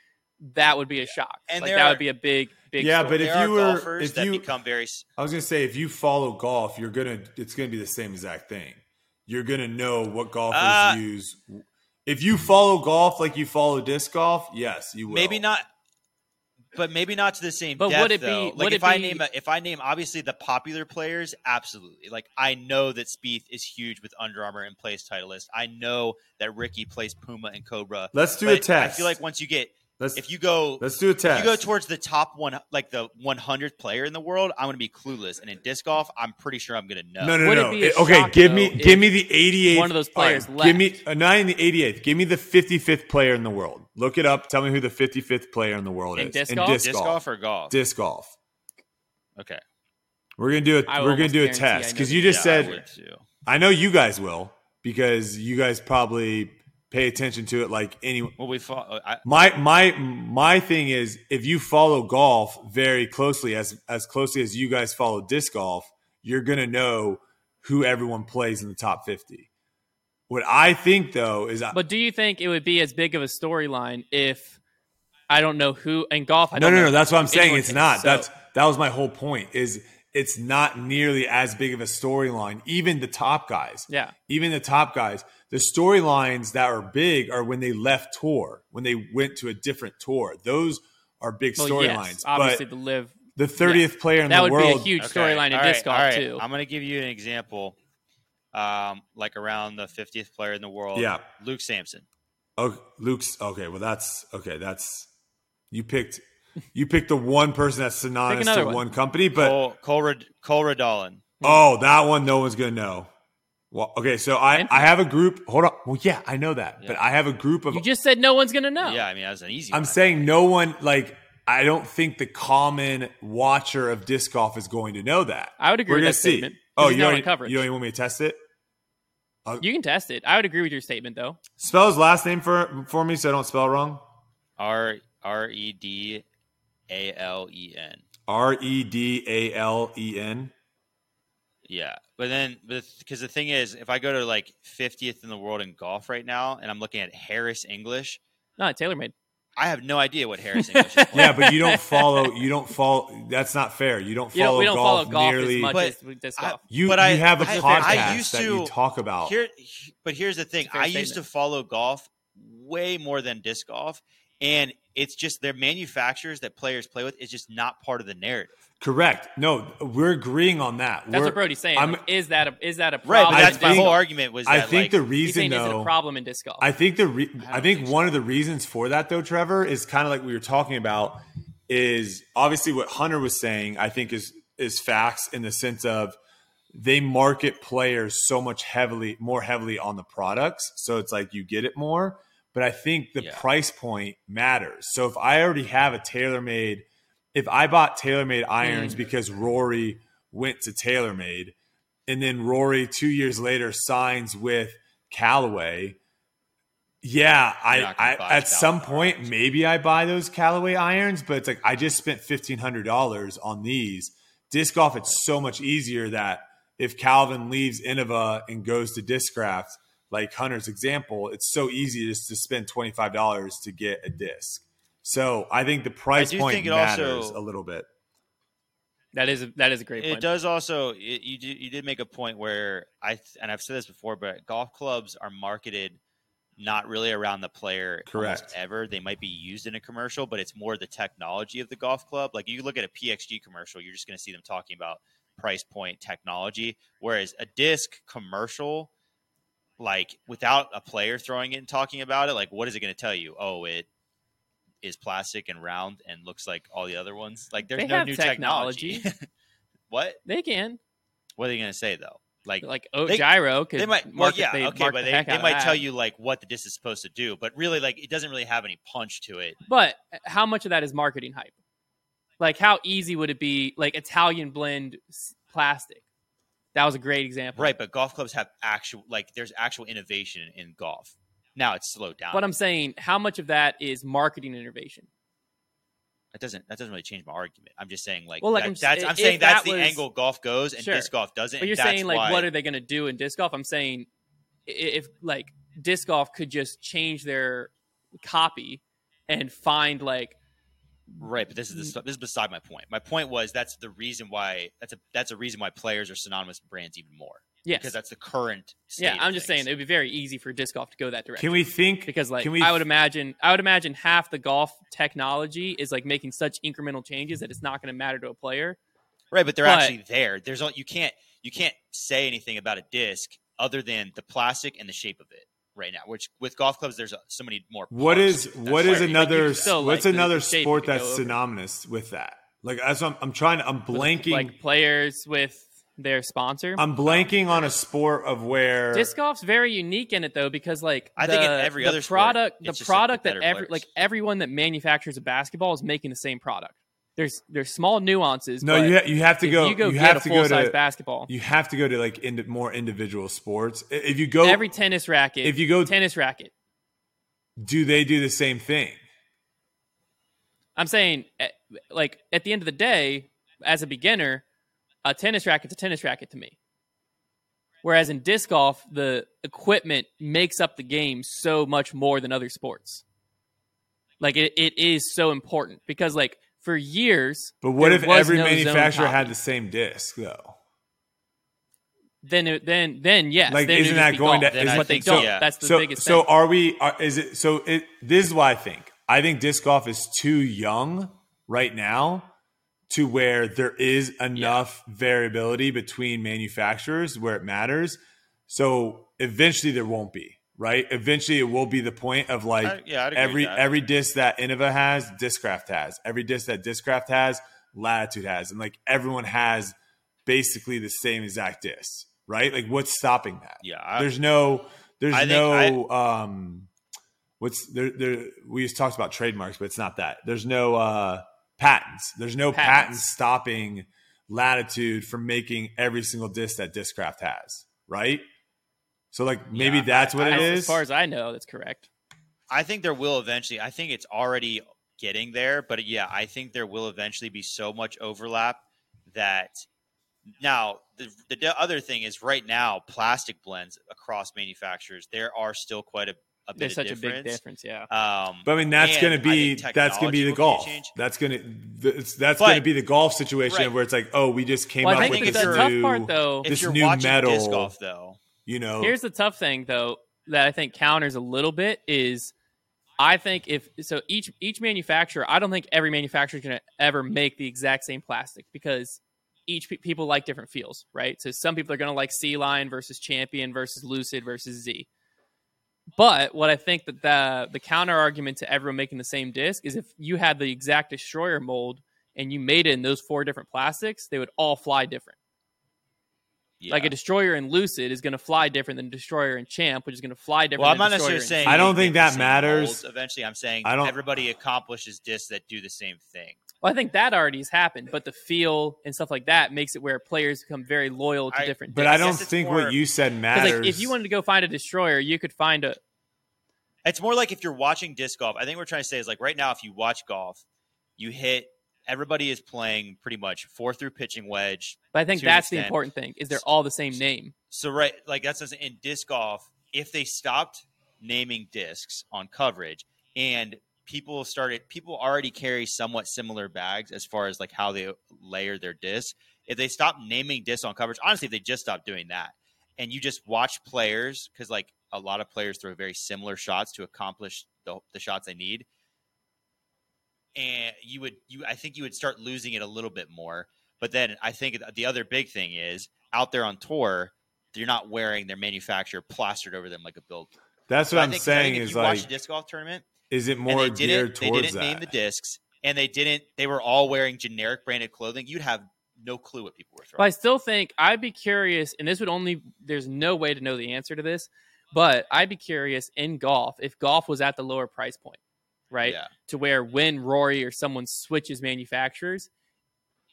that would be a shock. And like there that are- would be a big, big. Yeah, story. but if there you were- if you- become very I was gonna say if you follow golf, you're gonna it's gonna be the same exact thing. You're gonna know what golfers Uh, use. If you follow golf like you follow disc golf, yes, you will. maybe not but maybe not to the same But depth, would it be- though. would like it if i be- name a, if i name obviously the popular players absolutely like i know that Spieth is huge with Under Armour and plays Titleist. i know that rickie plays puma and cobra Let's do but a test. i feel like once you get let's if you go let's do a test. if you go towards the top one like the 100th player in the world i'm going to be clueless and in disc golf i'm pretty sure i'm going to know no, no, Would it no. be a Eh, okay, shock, give though, me give me the 88th. one of those all players Give me left? uh, not in the 88th. Give me the 55th player in the world. Look it up. Tell me who the 55th player in the world In is. disc in golf? disc, disc golf. golf or golf Disc golf. okay We're gonna do it. I We're gonna do a test because you just Yeah, said would too. I know you guys will because you guys probably pay attention to it like anyone. Well, we fought. I, My my my thing is if you follow golf very closely as as closely as you guys follow disc golf, you're gonna know who everyone plays in the top fifty. What I think though is I- But do you think it would be as big of a storyline if I don't know who in golf? I no don't no know no that's what I'm saying. It's not. So- That's that was my whole point. Is it's not nearly as big of a storyline. Even the top guys. yeah. even the top guys, the storylines that are big are when they left tour, when they went to a different tour. Those are big Well, storylines. yes, obviously but the live the 30th player in the world. that would be a huge Okay, storyline in all right, disc golf all right. too. I'm going to give you an example. Um, like around the 50th player in the world. Yeah. Luke Samson. oh, Luke's okay. Well, that's okay. That's you picked. You picked the one person that's synonymous another to one. one company, but Cole Cole, Red- Cole Redalen. oh, that one no one's gonna know. Well, okay, so I I have a group. Hold on. Well, yeah, I know that, but I have a group of You just said no one's gonna know. Yeah, I mean that was an easy. I'm one. saying no one like I don't think the common watcher of disc golf is going to know that. I would agree We're with gonna that see. statement. Oh, you don't, on coverage. you don't even want me to test it? Uh, you can test it. I would agree with your statement though. Spell his last name for for me so I don't spell it wrong. R R E D A L E N. R E D A L E N. Yeah, but then because the thing is, if I go to like 50th in the world in golf right now, and I'm looking at Harris English, No, TaylorMade. I have no idea what Harris English is. Yeah, but you don't follow. You don't follow. That's not fair. You don't You follow don't, we don't golf, follow golf nearly. as much But as with disc I- you But you I- have a I- podcast I used that you to- talk about. Here, but here's the thing: It's a fair I used to follow golf way more than disc golf, and it's just their manufacturers that players play with is just not part of the narrative. Correct. No, we're agreeing on that. That's We're- what Brody's saying. I'm- Like, is that a is that a Right, problem? but that's in my disc whole golf? argument was. I that, think like, the reason saying is it though. a problem in disc golf? I think the re- I I, don't think think so. one of the reasons for that though, Trevor, is kind of like we were talking about is obviously what Hunter was saying. I think is is facts in the sense of they market players so much heavily more heavily on the products, so it's like you get it more. But I think the Yeah. price point matters. So if I already have a TaylorMade, if I bought TaylorMade irons mm. because Rory went to TaylorMade, and then Rory two years later signs with Callaway. Yeah, I, You're not gonna I at some point irons. maybe I buy those Callaway irons, but it's like I just spent fifteen hundred dollars on these. Disc golf, it's so much easier that if Calvin leaves Innova and goes to Discraft, like Hunter's example, it's so easy just to spend twenty five dollars to get a disc. So I think the price do point think it matters also- a little bit. that is a, that is a great It point. does also. It, you did, you did make a point where I and I've said this before, but golf clubs are marketed not really around the player Correct. ever. They might be used in a commercial, but it's more the technology of the golf club. Like you look at a PXG commercial, you're just going to see them talking about price point technology, whereas a disc commercial. Like without a player throwing it and talking about it, like what is it going to tell you? Oh, it is plastic and round and looks like all the other ones. Like there's They no new technology. technology. what? they can What are they going to say though? Like, like oh, they- gyro they might, well, yeah, they'd okay, but the they, they might tell you like what the disc is supposed to do, but really, like, it doesn't really have any punch to it. But uh, how much of that is marketing hype? Like, how easy would it be? Like Italian blend plastic. That was a great example, Right, but golf clubs have actual, like, there's actual innovation in golf. Now it's slowed down. But I'm saying, how much of that is marketing innovation? That doesn't that doesn't really change my argument. I'm just saying, like, Well, like, that- I'm that's, I'm saying that's that the angle golf goes, and Sure. disc golf doesn't. But you're saying, like, why, what are they going to do in disc golf? I'm saying, if like disc golf could just change their copy and find like right? But this is this, this is beside my point. My point was that's the reason why that's a that's a reason why players are synonymous with brands even more yes, because that's the current. State yeah. I'm just saying it would be very easy for disc golf to go that direction. Can we think? because like can we I would imagine I would imagine half the golf technology is like making such incremental changes that it's not going to matter to a player. Right, but they're But- actually there. There's all, you can't you can't say anything about a disc other than the plastic and the shape of it right now. Which with golf clubs, there's uh, so many more. What parts. is That's what why- is Like, another what's like, another shape sport you that's go over. synonymous with that? Like that's what I'm, I'm trying to I'm blanking like players with their sponsor. I'm blanking on a sport of where Disc golf's very unique in it though because like I the, think in every the other product it's the just, like, product that every players. like everyone that manufactures a basketball is making the same product. There's there's small nuances. no but you ha- you have to go you go you get have a to full go size to basketball. you have to go to like into more individual sports. If you go every tennis racket, if you go tennis racket, do they do the same thing? I'm saying, eh, like at the end of the day, as a beginner, a tennis racket's a tennis racket to me. Whereas in disc golf, the equipment makes up the game so much more than other sports. Like it, it is so important because like for years. But what there if was every no manufacturer had the same disc though? Then it, then then yes. Like, then it isn't that going golf. to- Then I but they so, don't. yeah. That's the so biggest so thing. are we? Are, is it so? It this is what I think. I think disc golf is too young right now to where there is enough variability between manufacturers where it matters. So eventually there won't be right. Eventually it will be the point of like I- yeah, every every disc that Innova has, Discraft has. Every disc that Discraft has, Latitude has, and like everyone has basically the same exact disc, right? Like what's stopping that? Yeah, I- there's no, there's I no, um, what's there? There we just talked about trademarks, but it's not that. There's no uh patents. There's no patents, Patents. stopping Latitude from making every single disc that Discraft has, right? So like maybe Yeah, that's what I- it as, is. as far as I know, that's correct. I think there will eventually. I think it's already getting there, but yeah, I think there will eventually be so much overlap that now the, the other thing is right now plastic blends across manufacturers there are still quite a, a bit There's of such difference. a big difference. Yeah. Um, But I mean, that's going to be that's going to be the golf. That's going to that's, that's going to be the golf situation Right. where it's like, oh, we just came Well, up with this if tough new, part though. if this you're new metal, disc golf though, you know, Here's the tough thing though that I think counters a little bit is I think if so each each manufacturer I don't think every manufacturer is going to ever make the exact same plastic because each pe- people like different feels, right? So some people are going to like C line versus Champion versus Lucid versus Z. But what I think that the the counter argument to everyone making the same disc is if you had the exact destroyer mold and you made it in those four different plastics, they would all fly different. yeah. Like a destroyer in Lucid is going to fly different than a destroyer in Champ, which is going to fly different. well, I'm not necessarily saying I don't think that matters. molds Eventually, I'm saying I don't- everybody accomplishes discs that do the same thing. Well, I think that already has happened, but the feel and stuff like that makes it where players become very loyal to I- different. but I I don't guess think more- what you said matters. like if you wanted to go find a destroyer, you could find a. It's more like if you're watching disc golf. I think we're trying to say is like right now, if you watch golf, you hit. Everybody is playing pretty much four through pitching wedge. But I think that's the important thing: is they're all the same name. So right, like that's just in disc golf. If they stopped naming discs on coverage and people started, people already carry somewhat similar bags as far as like how they layer their discs. If they stop naming discs on coverage, honestly, if they just stopped doing that, and you just watch players, because like a lot of players throw very similar shots to accomplish the, the shots they need, and you would you I think you would start losing it a little bit more. But then I think the other big thing is out there on tour, you're not wearing their manufacturer plastered over them like a build. that's what I I'm think- saying is you watch like, a disc golf tournament is it and more they geared didn't they didn't name the discs and they didn't they were all wearing generic branded clothing, you'd have no clue what people were throwing. But I still think I'd be curious, and this would only there's no way to know the answer to this, but I'd be curious in golf if golf was at the lower price point, right? Yeah. To where when Rory or someone switches manufacturers,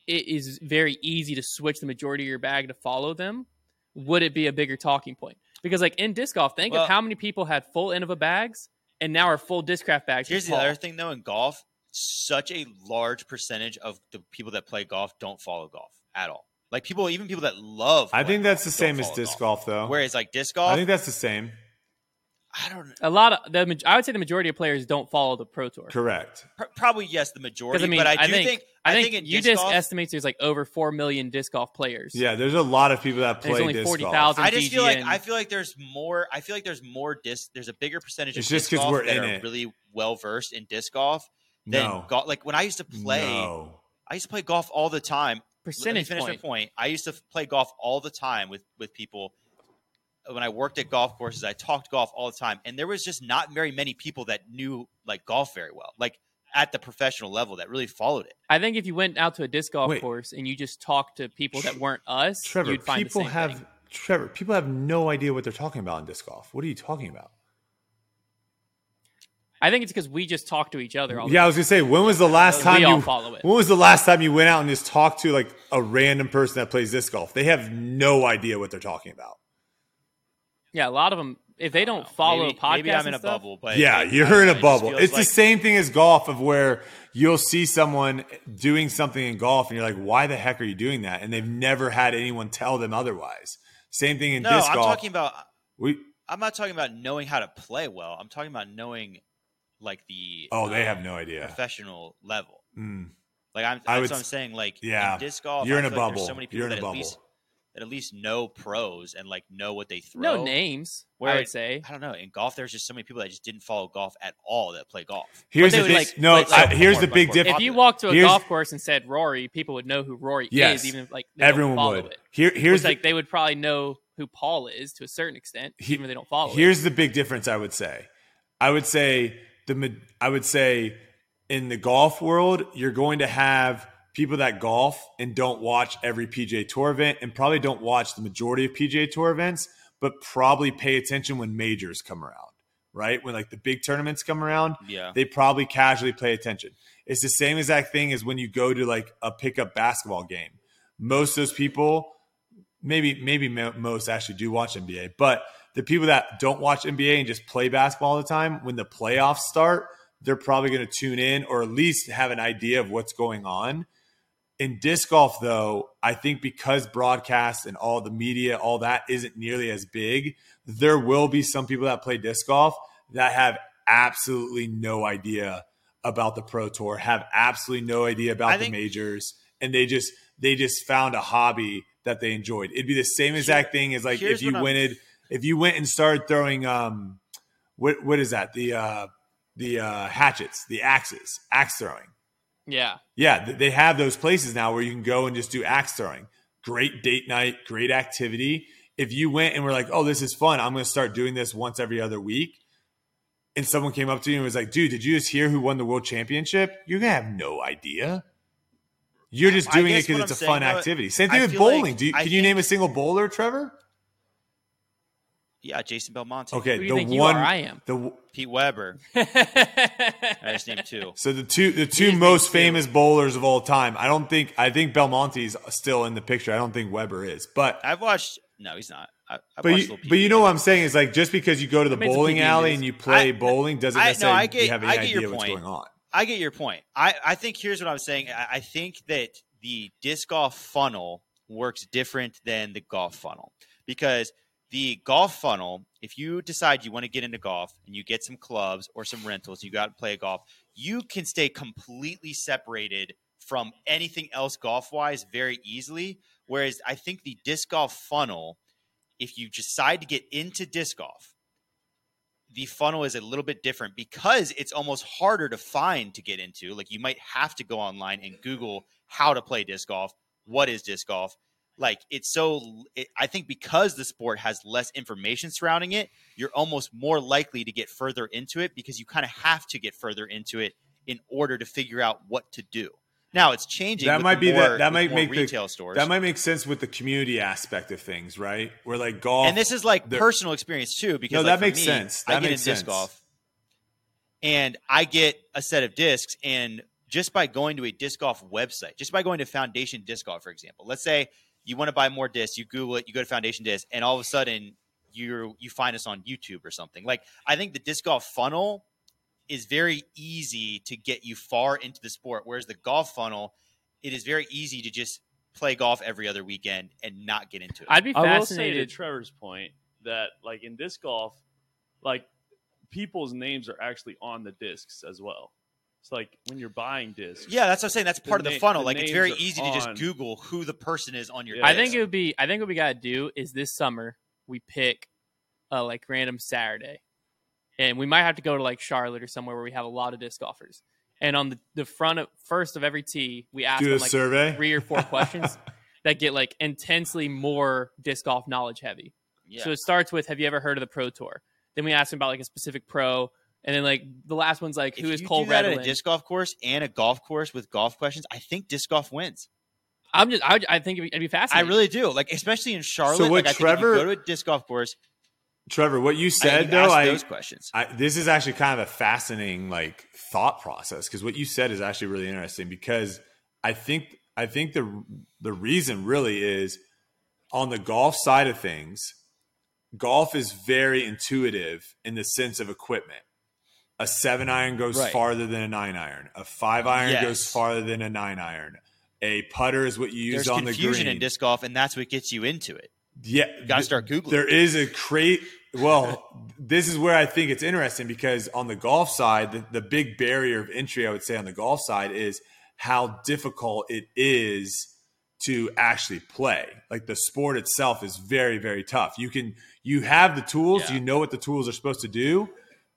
it is very easy to switch the majority of your bag to follow them. Would it be a bigger talking point? Because like in disc golf, think Well- of how many people had full Innova bags and now are full Discraft bags. Here's the other thing though in golf, such a large percentage of the people that play golf don't follow golf at all. Like people, even people that love. I think that's the same as follow disc golf, though. Whereas like disc golf, I think that's the same. I don't. know. A lot of the I would say the majority of players don't follow the pro tour. Correct. pr- Probably yes, the majority. I mean, but I I do think, think, I think, think you just golf, estimates there's like over four million disc golf players. Yeah, there's a lot of people that There's play only disc 40,000 golf. I just feel like I feel like there's more. I feel like there's more disc. There's a bigger percentage It's of just disc 'cause golf we're that in are it. really well versed in disc golf than No. golf. Like when I used to play, No. I used to play golf all the time. Let me percentage finish point. my point. I used to play golf all the time with with people. When I worked at golf courses, I talked golf all the time, and there was just not very many people that knew like golf very well, like at the professional level that really followed it. I think if you went out to a disc golf Wait. course and you just talked to people that weren't us, Trevor, you'd find people the same have thing. Trevor, people have no idea what they're talking about in disc golf. What are you talking about? I think it's because we just talk to each other all the Yeah, I was gonna say, when was the last We time all you follow it. When was the last time you went out and just talked to like a random person that plays disc golf? They have no idea what they're talking about. Yeah, a lot of them. if they I don't follow maybe, podcasts, maybe I'm in and a stuff, bubble, but yeah, it- you're I in a bubble. feels It's the same thing as golf, of where you'll see someone doing something in golf, and you're like, "Why the heck are you doing that?" And they've never had anyone tell them otherwise. Same thing in No, disc I'm golf. talking about. we, I'm not talking about knowing how to play well. I'm talking about knowing, like the oh, they um, have no idea. professional level. Mm. Like I'm, I that's what would I'm saying. Like yeah, in disc golf, you're I in a feel like bubble. There's so many people You're in a that bubble. At least that at least know pros and like know what they throw. no names. I Where- would say. I don't know. In golf, there's just so many people that just didn't follow golf at all that play golf. Here's they the big like- no. but, like, I- here's the big difference. If you walk to a Here's- golf course and said Rory, people would know who Rory Yes. is, even if like they don't Everyone follow would. it. Here, here's the, like they would probably know who Paul is to a certain extent, He- even if they don't follow it. Here's the big difference. I would say, I would say the I would say in the golf world, you're going to have people that golf and don't watch every PGA Tour event, and probably don't watch the majority of PGA Tour events, but probably pay attention when majors come around, right? When like the big tournaments come around, Yeah. they probably casually pay attention. It's the same exact thing as when you go to like a pickup basketball game. Most of those people, maybe maybe most actually do watch NBA, but the people that don't watch NBA and just play basketball all the time, when the playoffs start, they're probably going to tune in or at least have an idea of what's going on. In disc golf, though, I think because broadcast and all the media, all that isn't nearly as big, there will be some people that play disc golf that have absolutely no idea about the pro tour, have absolutely no idea about I the think- majors, and they just they just found a hobby that they enjoyed. It'd be the same exact thing as like if you went if you went and started throwing um what what is that the uh the uh hatchets the axes axe throwing yeah, yeah, they have those places now where you can go and just do axe throwing. Great date night, great activity. If you went and were like, "Oh, this is fun. I'm going to start doing this once every other week." And someone came up to you and was like, "Dude, did you just hear who won the world championship?" You're going to have no idea. You're just doing it because it's a I'm fun saying, though, activity. Same I thing with feel like- bowling. Do you, I can you name a single bowler, Trevor? Yeah, Jason Belmonte. Okay, Who do you the think you one are? I am. the Pete Weber. I just named two. So the two the two He's most big, too. famous bowlers of all time. I don't think I think Belmonte's still in the picture. I don't think Weber is. But I've watched. No, he's not. I, I've but watched you, little but you know what I'm saying is like just because you go to the made some bowling PBA alley videos. and you play I- bowling doesn't I- no, necessarily I get- you have any I get your idea what's point. going on. I get your point. I, I think here's what I'm saying. I, I think that the disc golf funnel works different than the golf funnel because the golf funnel, if you decide you want to get into golf and you get some clubs or some rentals, you got to play golf, you can stay completely separated from anything else golf wise very easily. Whereas I think the disc golf funnel, if you decide to get into disc golf, the funnel is a little bit different because it's almost harder to find to get into. Like you might have to go online and Google how to play disc golf. What is disc golf? Like it's so. It, I think because the sport has less information surrounding it, you're almost more likely to get further into it because you kind of have to get further into it in order to figure out what to do. Now it's changing. That might be more, that that might make retail the, stores. That might make sense with the community aspect of things, right? Where like golf and this is like personal experience too because No, like, that makes me, sense. I get in disc golf and I get a set of discs and just by going to a disc golf website, just by going to Foundation Disc Golf, for example, let's say you want to buy more discs, you Google it, you go to Foundation Disc, and all of a sudden you you find us on YouTube or something. Like I think the disc golf funnel is very easy to get you far into the sport, whereas the golf funnel, it is very easy to just play golf every other weekend and not get into it. I'd be fascinated. will to. Trevor's point that like in disc golf, like people's names are actually on the discs as well. It's like when you're buying discs. Yeah, that's what I'm saying. That's The part of the na- funnel. the like it's very are easy to just Google who the person is on your. Yeah. I think it would be. I think what we gotta do is this summer we pick a like random Saturday, and we might have to go to like Charlotte or somewhere where we have a lot of disc offers. And on the, the front of first of every tee, we ask do them a like survey. three or four questions that get like intensely more disc golf knowledge heavy. Yeah. So it starts with Have you ever heard of the Pro Tour? Then we ask them about like a specific pro, and then like the last one's like if Who is you Cole do that at a disc golf course and a golf course with golf questions, I think disc golf wins. I'm just I, I think it'd be, it'd be I really do. Like especially in Charlotte. So what like, I Trevor- think if you go to a disc golf course, Trevor, what you said think though, ask I, those questions. I this is actually kind of a fascinating like thought process because what you said is actually really interesting because I think I think the the reason really is on the golf side of things golf is very intuitive in the sense of equipment. A seven iron goes Right. farther than a nine iron. A five iron Yes. goes farther than a nine iron. A putter is what you use There's on the green. confusion in disc golf, and that's what gets you into it. yeah, You got to th- start googling. There is a crate. Well, this is where I think it's interesting because on the golf side, the, the big barrier of entry, I would say, on the golf side is how difficult it is to actually play. Like the sport itself is very, very tough. You can, you have the tools, Yeah. you know what the tools are supposed to do,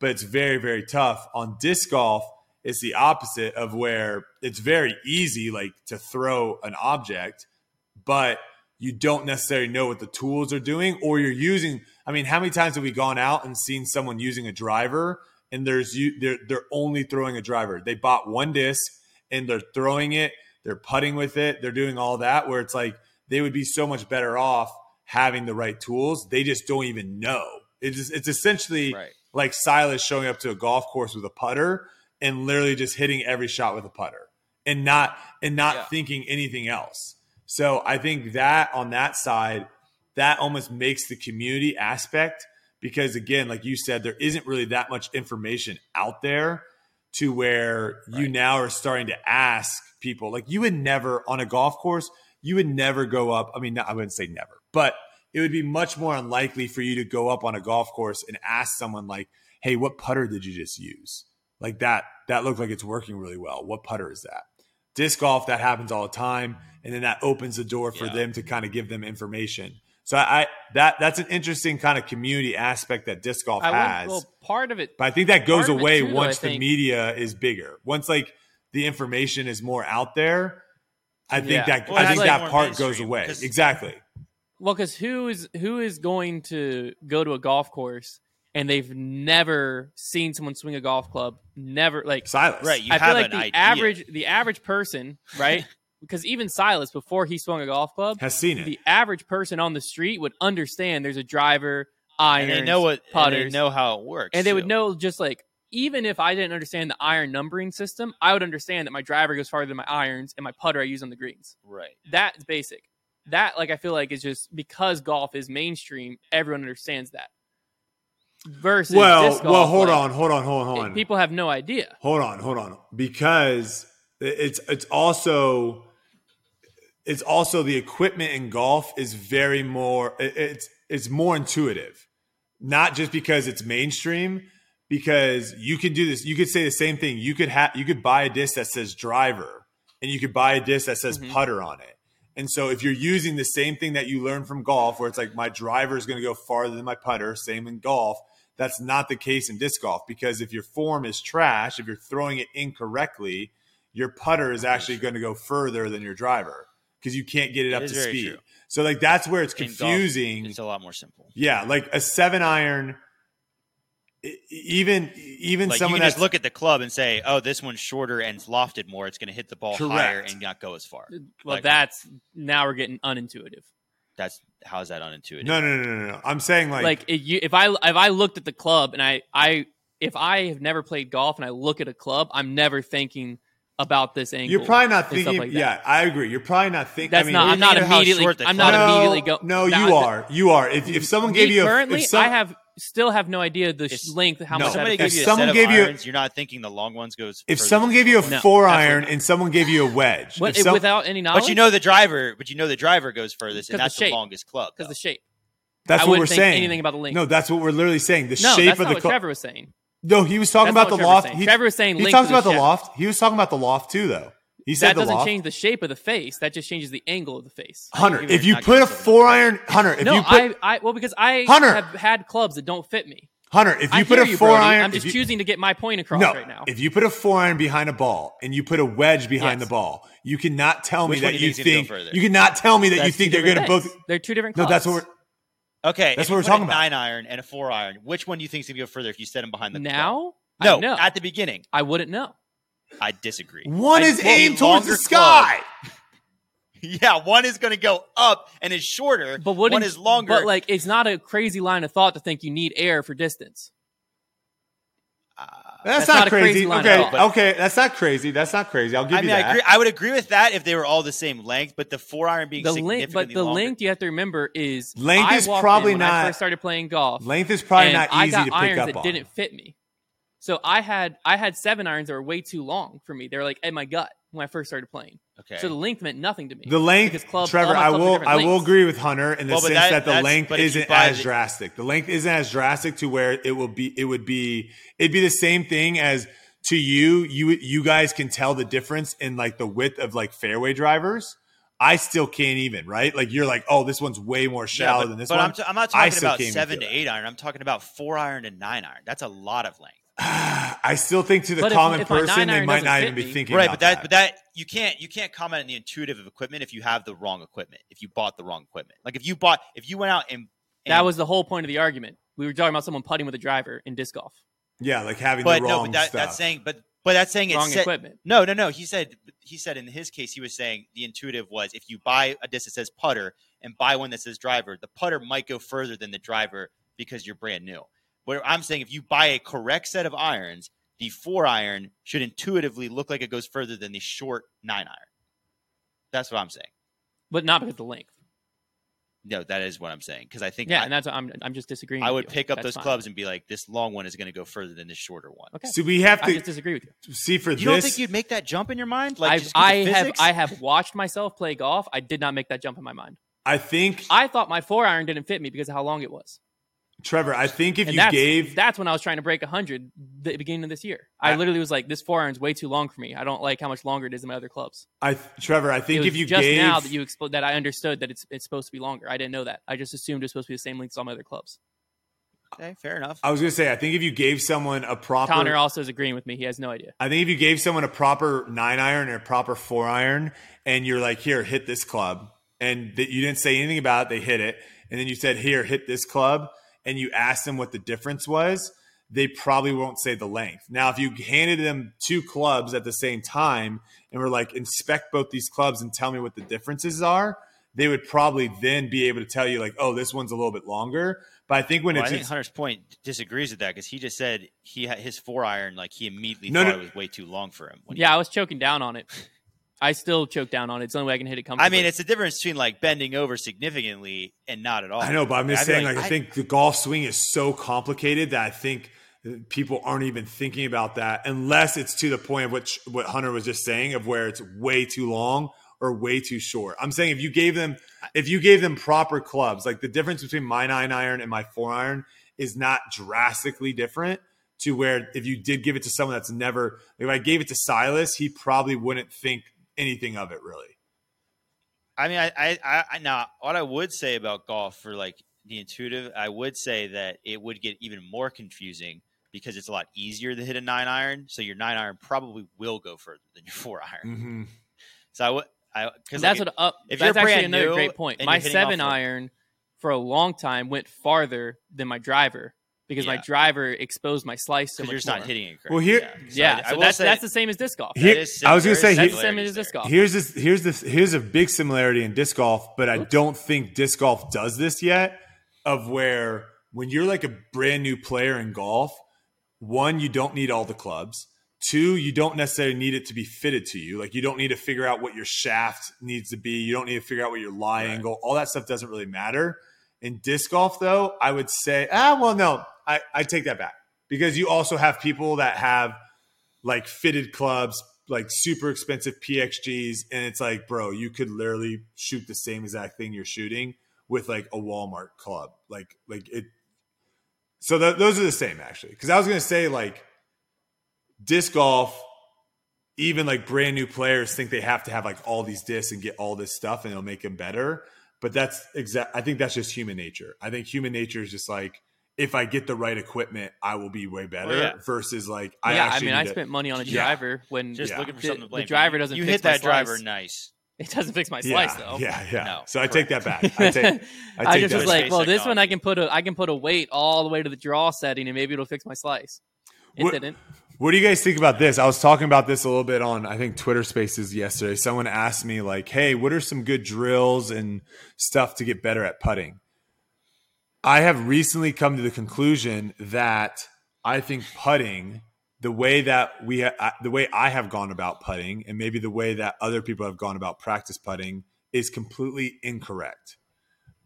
but it's very, very tough. On disc golf, it's the opposite of where it's very easy, like to throw an object, but you don't necessarily know what the tools are doing or you're using i mean how many times have we gone out and seen someone using a driver and there's you they're, they're only throwing a driver they bought one disc and they're throwing it they're putting with it they're doing all that where it's like they would be so much better off having the right tools they just don't even know it's it's essentially Right. Like silas showing up to a golf course with a putter and literally just hitting every shot with a putter and not and not Yeah. thinking anything else so I think that on that side, that almost makes the community aspect because again, like you said, there isn't really that much information out there to where you now are starting to ask people. Like you would never on a golf course, you would never go up. I mean, I wouldn't say never, but it would be much more unlikely for you to go up on a golf course and ask someone like, "Hey, what putter did you just use?" Like that. That looked like it's working really well. What putter is that? disc golf that happens all the time and then that opens the door for Yeah. them to kind of give them information so I, I that that's an interesting kind of community aspect that disc golf I has would, well, part of it but i think that goes part of it away too, once I the media is bigger once like the information is more out there i think Yeah. that Well, i think like that part goes away. exactly Well, because who is who is going to go to a golf course and they've never seen someone swing a golf club? Never like silas Right, you I have feel like an the idea. average the average person, right? because even Silas, before he swung a golf club, has seen it the average person on the street would understand there's a driver, and they know what and putters, they know how it works, and they would know just like even if I didn't understand the iron numbering system, I would understand that my driver goes farther than my irons and my putter I use on the greens. right. That's basic. That like I feel like is just because golf is mainstream, everyone understands that. Versus well disc golf, well hold like, on hold on hold on hold on People have no idea. hold on hold on because it's it's also it's also the equipment in golf is very more it's it's more intuitive not just because it's mainstream because you can do this you could say the same thing you could have you could buy a disc that says driver and you could buy a disc that says Mhm. putter on it and so if you're using the same thing that you learned from golf where it's like my driver is going to go farther than my putter same in golf that's not the case in disc golf because if your form is trash if you're throwing it incorrectly your putter is actually going to go further than your driver because you can't get it, It up to speed true. so like that's where it's In golf, confusing it's a lot more simple. yeah, like a seven iron. Even even Like someone can just that's look at the club and say, "Oh, this one's shorter and it's lofted more. It's going to hit the ball higher and not go as far." Well, Like- that's now we're getting unintuitive. That's how is that unintuitive? no no no no no. I'm saying like, Like, if, you, if I if I looked at the club and I I if I have never played golf and I look at a club, I'm never thinking about this angle. you're probably not thinking. like yeah, I agree. You're probably not thinking. That's I mean, not. I'm not thinking of how immediately. I'm not no, immediately going. No, that- you are. You are. If if someone gave you a, currently, if some, I have still have no idea the sh- If- length. How No. much Somebody affects gives you a someone set of gave you irons, you're not thinking the long ones goes. if someone gave you a No, four iron not. and someone gave you a wedge, What, some- without any knowledge. But you know the driver. But you know the driver goes furthest, and that's the, shape. longest club. because the shape. that's I what we're think saying. anything about the length. No, that's what we're literally saying. The no, shape that's of not the what club. Trevor was saying. No, he was talking That's about the what Trevor was loft. He, Trevor was saying he length talks about the shaft. loft. He was talking about the loft too, though. He said That the doesn't loft. change the shape of the face. That just changes the angle of the face. Hunter, if if you put a four iron, Hunter, if no, you put I, I, well, because I Hunter! have had clubs that don't fit me. Hunter, if I you put a you, four Brody. iron, I'm just you- choosing to get my point across no, right now. if you put a four iron behind a ball and you put a wedge behind Yes. the ball, you cannot tell me Which one that you you think's gonna think you cannot tell me that you think they're going to both. They're two different Clubs. No, that's what we're. Okay, That's if what you we're put talking a about. Nine iron and a four iron. Which one do you think is gonna go further if you set them behind the club? now. No, I at the beginning, I wouldn't know. I disagree. One I- is aimed towards the sky. club- Yeah, one is going to go up and is shorter. But wouldn't, one is longer. But like, it's not a crazy line of thought to think you need air for distance. Uh, That's, That's not, not crazy. crazy okay, at all. okay, that's not crazy. That's not crazy. I'll give I you mean, that. I agree. I would agree with that if they were all the same length, but the four iron being the significantly length, but the longer. length you have to remember is Length I is probably in when not- I first started playing golf. Length is probably and not I easy got to pick irons up that on. didn't fit me. So I had I had seven irons that were way too long for me. They were like in my gut when I first started playing. Okay. So the length meant nothing to me. The length, because clubs, Trevor, I will, different I will agree with Hunter in the Well, sense that- that, the length but if you isn't as the- drastic. The length isn't as drastic to where it will be. It would be. It'd be the same thing as to you. You you guys can tell the difference in like the width of like fairway drivers. I still can't even right. Like you're like, oh, this one's way more Yeah, shallow but, than this but one. I'm, t- I'm not talking about seven to eight iron. I'm talking about four iron and nine iron. That's a lot of length. I still think to the But common if my person, nine they might doesn't not fit even be me- thinking Right, about but that, but that you can't you can't comment on the intuitive of equipment if you have the wrong equipment. If you bought the wrong equipment, like if you bought if you went out and, That was the whole point of the argument. We were talking about someone putting with a driver in disc golf. yeah, like having but the no, wrong but that, stuff. that's saying but but that's saying Wrong it's set- equipment. No, no, no. He said he said in his case he was saying the intuitive was if you buy a disc that says putter and buy one that says driver, the putter might go further than the driver because you're brand new. Where I'm saying if you buy a correct set of irons, the four iron should intuitively look like it goes further than the short nine iron. That's what I'm saying. But not because of the length. No, that is what I'm saying because I think Yeah, I, and that's I'm I'm just disagreeing. I with would you. pick up That's those fine. clubs and be like, this long one is going to go further than this shorter one. Okay. so we have I to just disagree with you. see for You this. don't think you'd make that jump in your mind? Like I've, just 'cause I have? I have watched myself play golf. I did not make that jump in my mind. I think I thought my four iron didn't fit me because of how long it was. Trevor. I think if and you that's, gave that's when I was trying to break 100 the beginning of this year. I, I- literally was like, this four iron's way too long for me. I don't like how much longer it is than my other clubs. I Trevor, I It think was if you just gave now that you expl- that I understood that it's it's supposed to be longer. I didn't know that. I just assumed it was supposed to be the same length as all my other clubs. Okay, fair enough. I was gonna say, I think if you gave someone a proper Connor also is agreeing with me. He has no idea. I think if you gave someone a proper nine iron or a proper four iron, and you're like, here, hit this club, and that you didn't say anything about it, they hit it, and then you said, here, hit this club, and you asked them what the difference was, they probably won't say the length. Now, if you handed them two clubs at the same time and were like, inspect both these clubs and tell me what the differences are, they would probably then be able to tell you, like, oh, this one's a little bit longer. But I think when Well, I it's think just, Hunter's point disagrees with that because he just said he had his four iron like he immediately No, thought no. it was way too long for him. when he- Yeah, I was choking down on it. I still choke down on it. It's the only way I can hit it comfortably. I mean it's the difference between like bending over significantly and not at all. I know, but I'm just I'd be saying, like, I, I- think the golf swing is so complicated that I think people aren't even thinking about that unless it's to the point of which what Hunter was just saying of where it's way too long or way too short. I'm saying if you gave them if you gave them proper clubs, like the difference between my nine iron and my four iron is not drastically different to where if you did give it to someone that's never if I gave it to Silas, he probably wouldn't think anything of it really. I mean, I, I, I, I now what I would say about golf for like the intuitive, I would say that it would get even more confusing because it's a lot easier to hit a nine iron. So your nine iron probably will go further than your four iron. Mm-hmm. So I would, I because that's what up. if that's you're actually another great point. My seven off of- iron for a long time went farther than my driver because my driver exposed my slice so much you're just more. not hitting it. Correct. Well, here- yeah, So Yeah, I- I so that's say- that's the same as disc golf. Here- I was gonna say That's the same as disc golf. Here's this. Here's this. Here's a big similarity in disc golf, but I don't think disc golf does this yet. Of where when you're like a brand new player in golf, one you don't need all the clubs. Two, you don't necessarily need it to be fitted to you. Like you don't need to figure out what your shaft needs to be. You don't need to figure out what your lie Right. angle. All that stuff doesn't really matter. In disc golf, though, I would say, ah, well, no, I, I take that back because you also have people that have like fitted clubs, like super expensive PXGs, and it's like, bro, you could literally shoot the same exact thing you're shooting with like a Walmart club, like like it. So th- those are the same actually, because I was gonna say like disc golf, even like brand new players think they have to have like all these discs and get all this stuff, and it'll make them better. But that's exact. I think that's just human nature. I think human nature is just like if I get the right equipment, I will be way better. Well, yeah. Versus like I yeah, I actually mean, I to- spent money on a Yeah. driver when Just Yeah. looking for The- something to the driver doesn't You fix hit my that driver slice. nice. it doesn't fix my yeah, slice though. Yeah, yeah. No, so I take that back. I take. I I, just that was back. like, Space well, this one I can put a I can put a weight all the way to the draw setting, and maybe it'll fix my slice. It What- didn't. What do you guys think about this? I was talking about this a little bit on I think Twitter Spaces yesterday. Someone asked me like, "Hey, what are some good drills and stuff to get better at putting?" I have recently come to the conclusion that I think putting the way that we ha- the way I have gone about putting and maybe the way that other people have gone about practice putting is completely incorrect.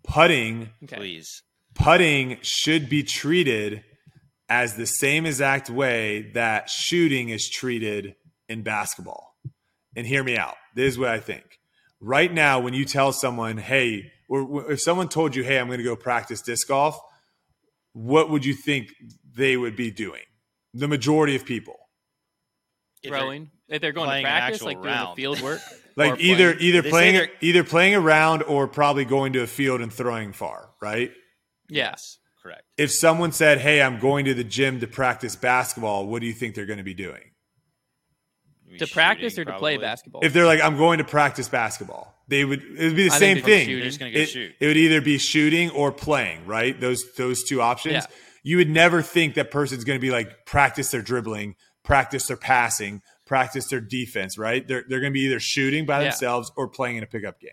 Putting Okay. Please. putting should be treated as the same exact way that shooting is treated in basketball. And hear me out. This is what I think. Right now, when you tell someone, hey, or if someone told you, hey, I'm going to go practice disc golf, what would you think they would be doing? The majority of people. If they're- Throwing. If they're going to practice, actual like doing the field work. Like or either playing. either They playing they're- either playing around or probably going to a field and throwing far, right? Yes. Correct. If someone said, "Hey, I'm going to the gym to practice basketball," what do you think they're going to be doing? Maybe To practice or shooting, to play basketball? If they're like, "I'm going to practice basketball," they would it would be the I same thing. shooting. They're just gonna go it, shoot. it would either be shooting or playing, right? Those those two options. Yeah. You would never think that person's going to be like practice their dribbling, practice their passing, practice their defense, right? They're they're going to be either shooting by Yeah. themselves or playing in a pickup game.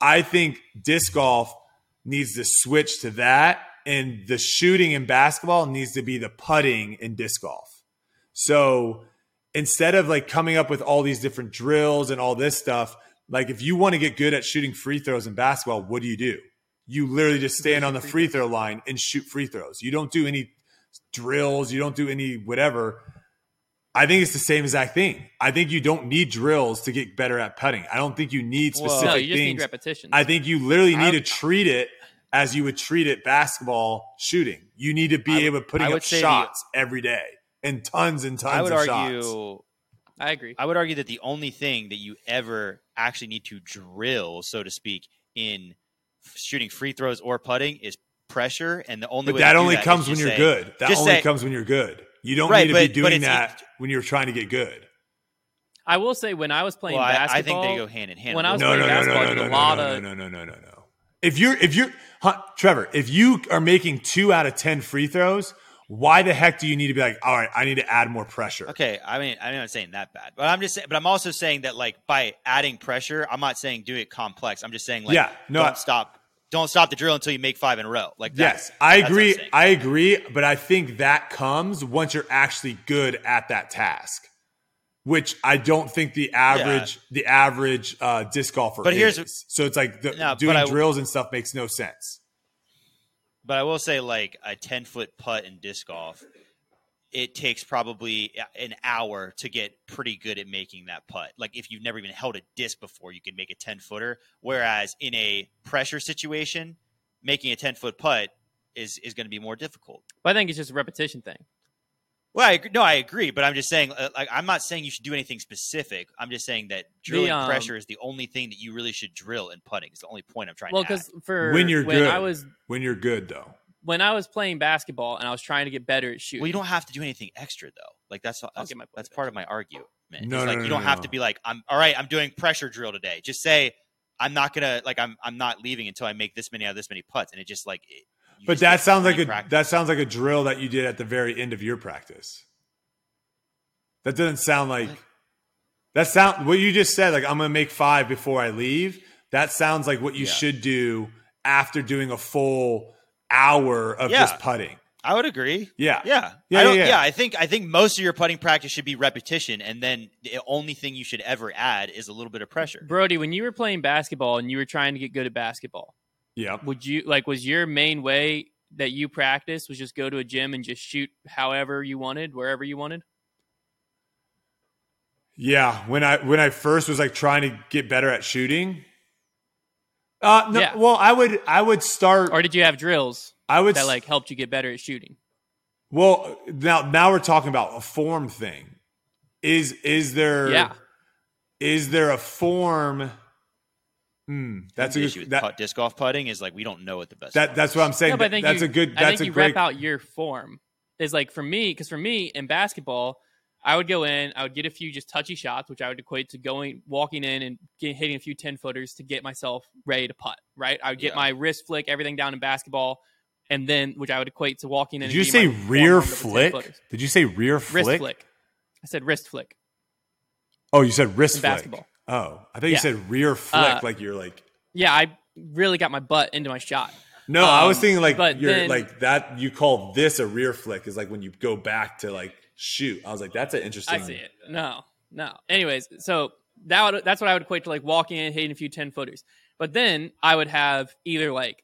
I think disc golf needs to switch to that, and the shooting in basketball needs to be the putting in disc golf. So instead of like coming up with all these different drills and all this stuff, like if you want to get good at shooting free throws in basketball, what do you do? You literally just stand on the free throw line and shoot free throws. You don't do any drills, you don't do any whatever. I think it's the same exact thing. I think you don't need drills to get better at putting. I don't think you need specific no, you just need things. repetitions. I think you literally need to treat it as you would treat it basketball shooting. You need to be I- able to putting up say the- shots every day and tons and tons I would of argue. shots. I agree. I would argue that the only thing that you ever actually need to drill, so to speak, in shooting free throws or putting is pressure, and the only But way that only that is comes when you're say- good. That only say- comes when you're good. You don't Right, need to but- be doing it's- that when you're trying to get good. I will say when I was playing Well, I, I think they go hand in hand. when I was No, no, playing no, no, basketball, no, I did no, a no, lot no, of no, no, no, no, no. If you're if you're huh, Trevor, if you are making two out of ten free throws, why the heck do you need to be like, all right, I need to add more pressure? Okay, I mean, I'm not saying that bad, but I'm just saying, but I'm also saying that like by adding pressure, I'm not saying do it complex. I'm just saying like, Yeah, no, don't I- stop, don't stop the drill until you make five in a row. Like, that. Yes, I That's what I'm agree. I agree, but I think that comes once you're actually good at that task, which I don't think the average the average uh, disc golfer. But here's- so it's like the, No, doing I- drills and stuff makes no sense. But I will say, like a ten foot putt in disc golf, it takes probably uh, an hour to get pretty good at making that putt. Like if you've never even held a disc before, you can make a ten footer. Whereas in a pressure situation, making a ten foot putt is is going to be more difficult. But I think it's just a repetition thing. Well, I, no, I agree, but I'm just saying, uh, like, I'm not saying you should do anything specific. I'm just saying that drilling um, pressure is the only thing that you really should drill in putting. Is the only point I'm trying Well, because for When you're when good. I was When you're good, though, when I was playing basketball and I was trying to get better at shooting. Well, you don't have to do anything extra though. Like that's that's, my that's part of my argument. No, It's no, like no, you don't have no. to be like, I'm all right. I'm doing pressure drill today. Just say I'm not gonna like I'm I'm not leaving until I make this many out of this many putts, and it just like. It, you but that sounds like a practice. that sounds like a drill that you did at the very end of your practice. That doesn't sound like that sound what you just said. Like I'm going to make five before I leave. That sounds like what you Yeah. should do after doing a full hour of Yeah. just putting. I would agree. Yeah, Yeah, Yeah, I don't, yeah, yeah, yeah. I think I think most of your putting practice should be repetition, and then the only thing you should ever add is a little bit of pressure. Brody, when you were playing basketball and you were trying to get good at basketball, yeah. would you like was your main way that you practice was just go to a gym and just shoot however you wanted, wherever you wanted? Yeah, when I when I first was like trying to get better at shooting. Uh no, Yeah. well, I would I would start Or did you have drills I would that like helped you get better at shooting? Well, now now we're talking about a form thing. Is is there Yeah. is there a form Hmm, that's a the issue good with that, putt, disc golf putting is like we don't know what the best. that that's what I'm saying. No, but I think that's you, a good I that's think a you great rep out your form. Is like for me, because for me in basketball, I would go in, I would get a few just touchy shots, which I would equate to going, walking in and get, hitting a few ten footers to get myself ready to putt. Right, I would get Yeah. my wrist flick, everything down in basketball, and then which I would equate to walking in. Did you say rear warmed up with 10 flick? Did you say rear Wrist flick? flick. I said wrist flick. Oh, you said wrist In flick. basketball. Oh, I thought you said rear flick Uh, like you're like Yeah, I really got my butt into my shot. No, I was Um, thinking like you're then- like that. You call this a rear flick is like when you go back to like shoot. I was like, that's an interesting. I see it. No, no. Anyways, so that would, that's what I would equate to like walking in, hitting a few ten footers. But then I would have either like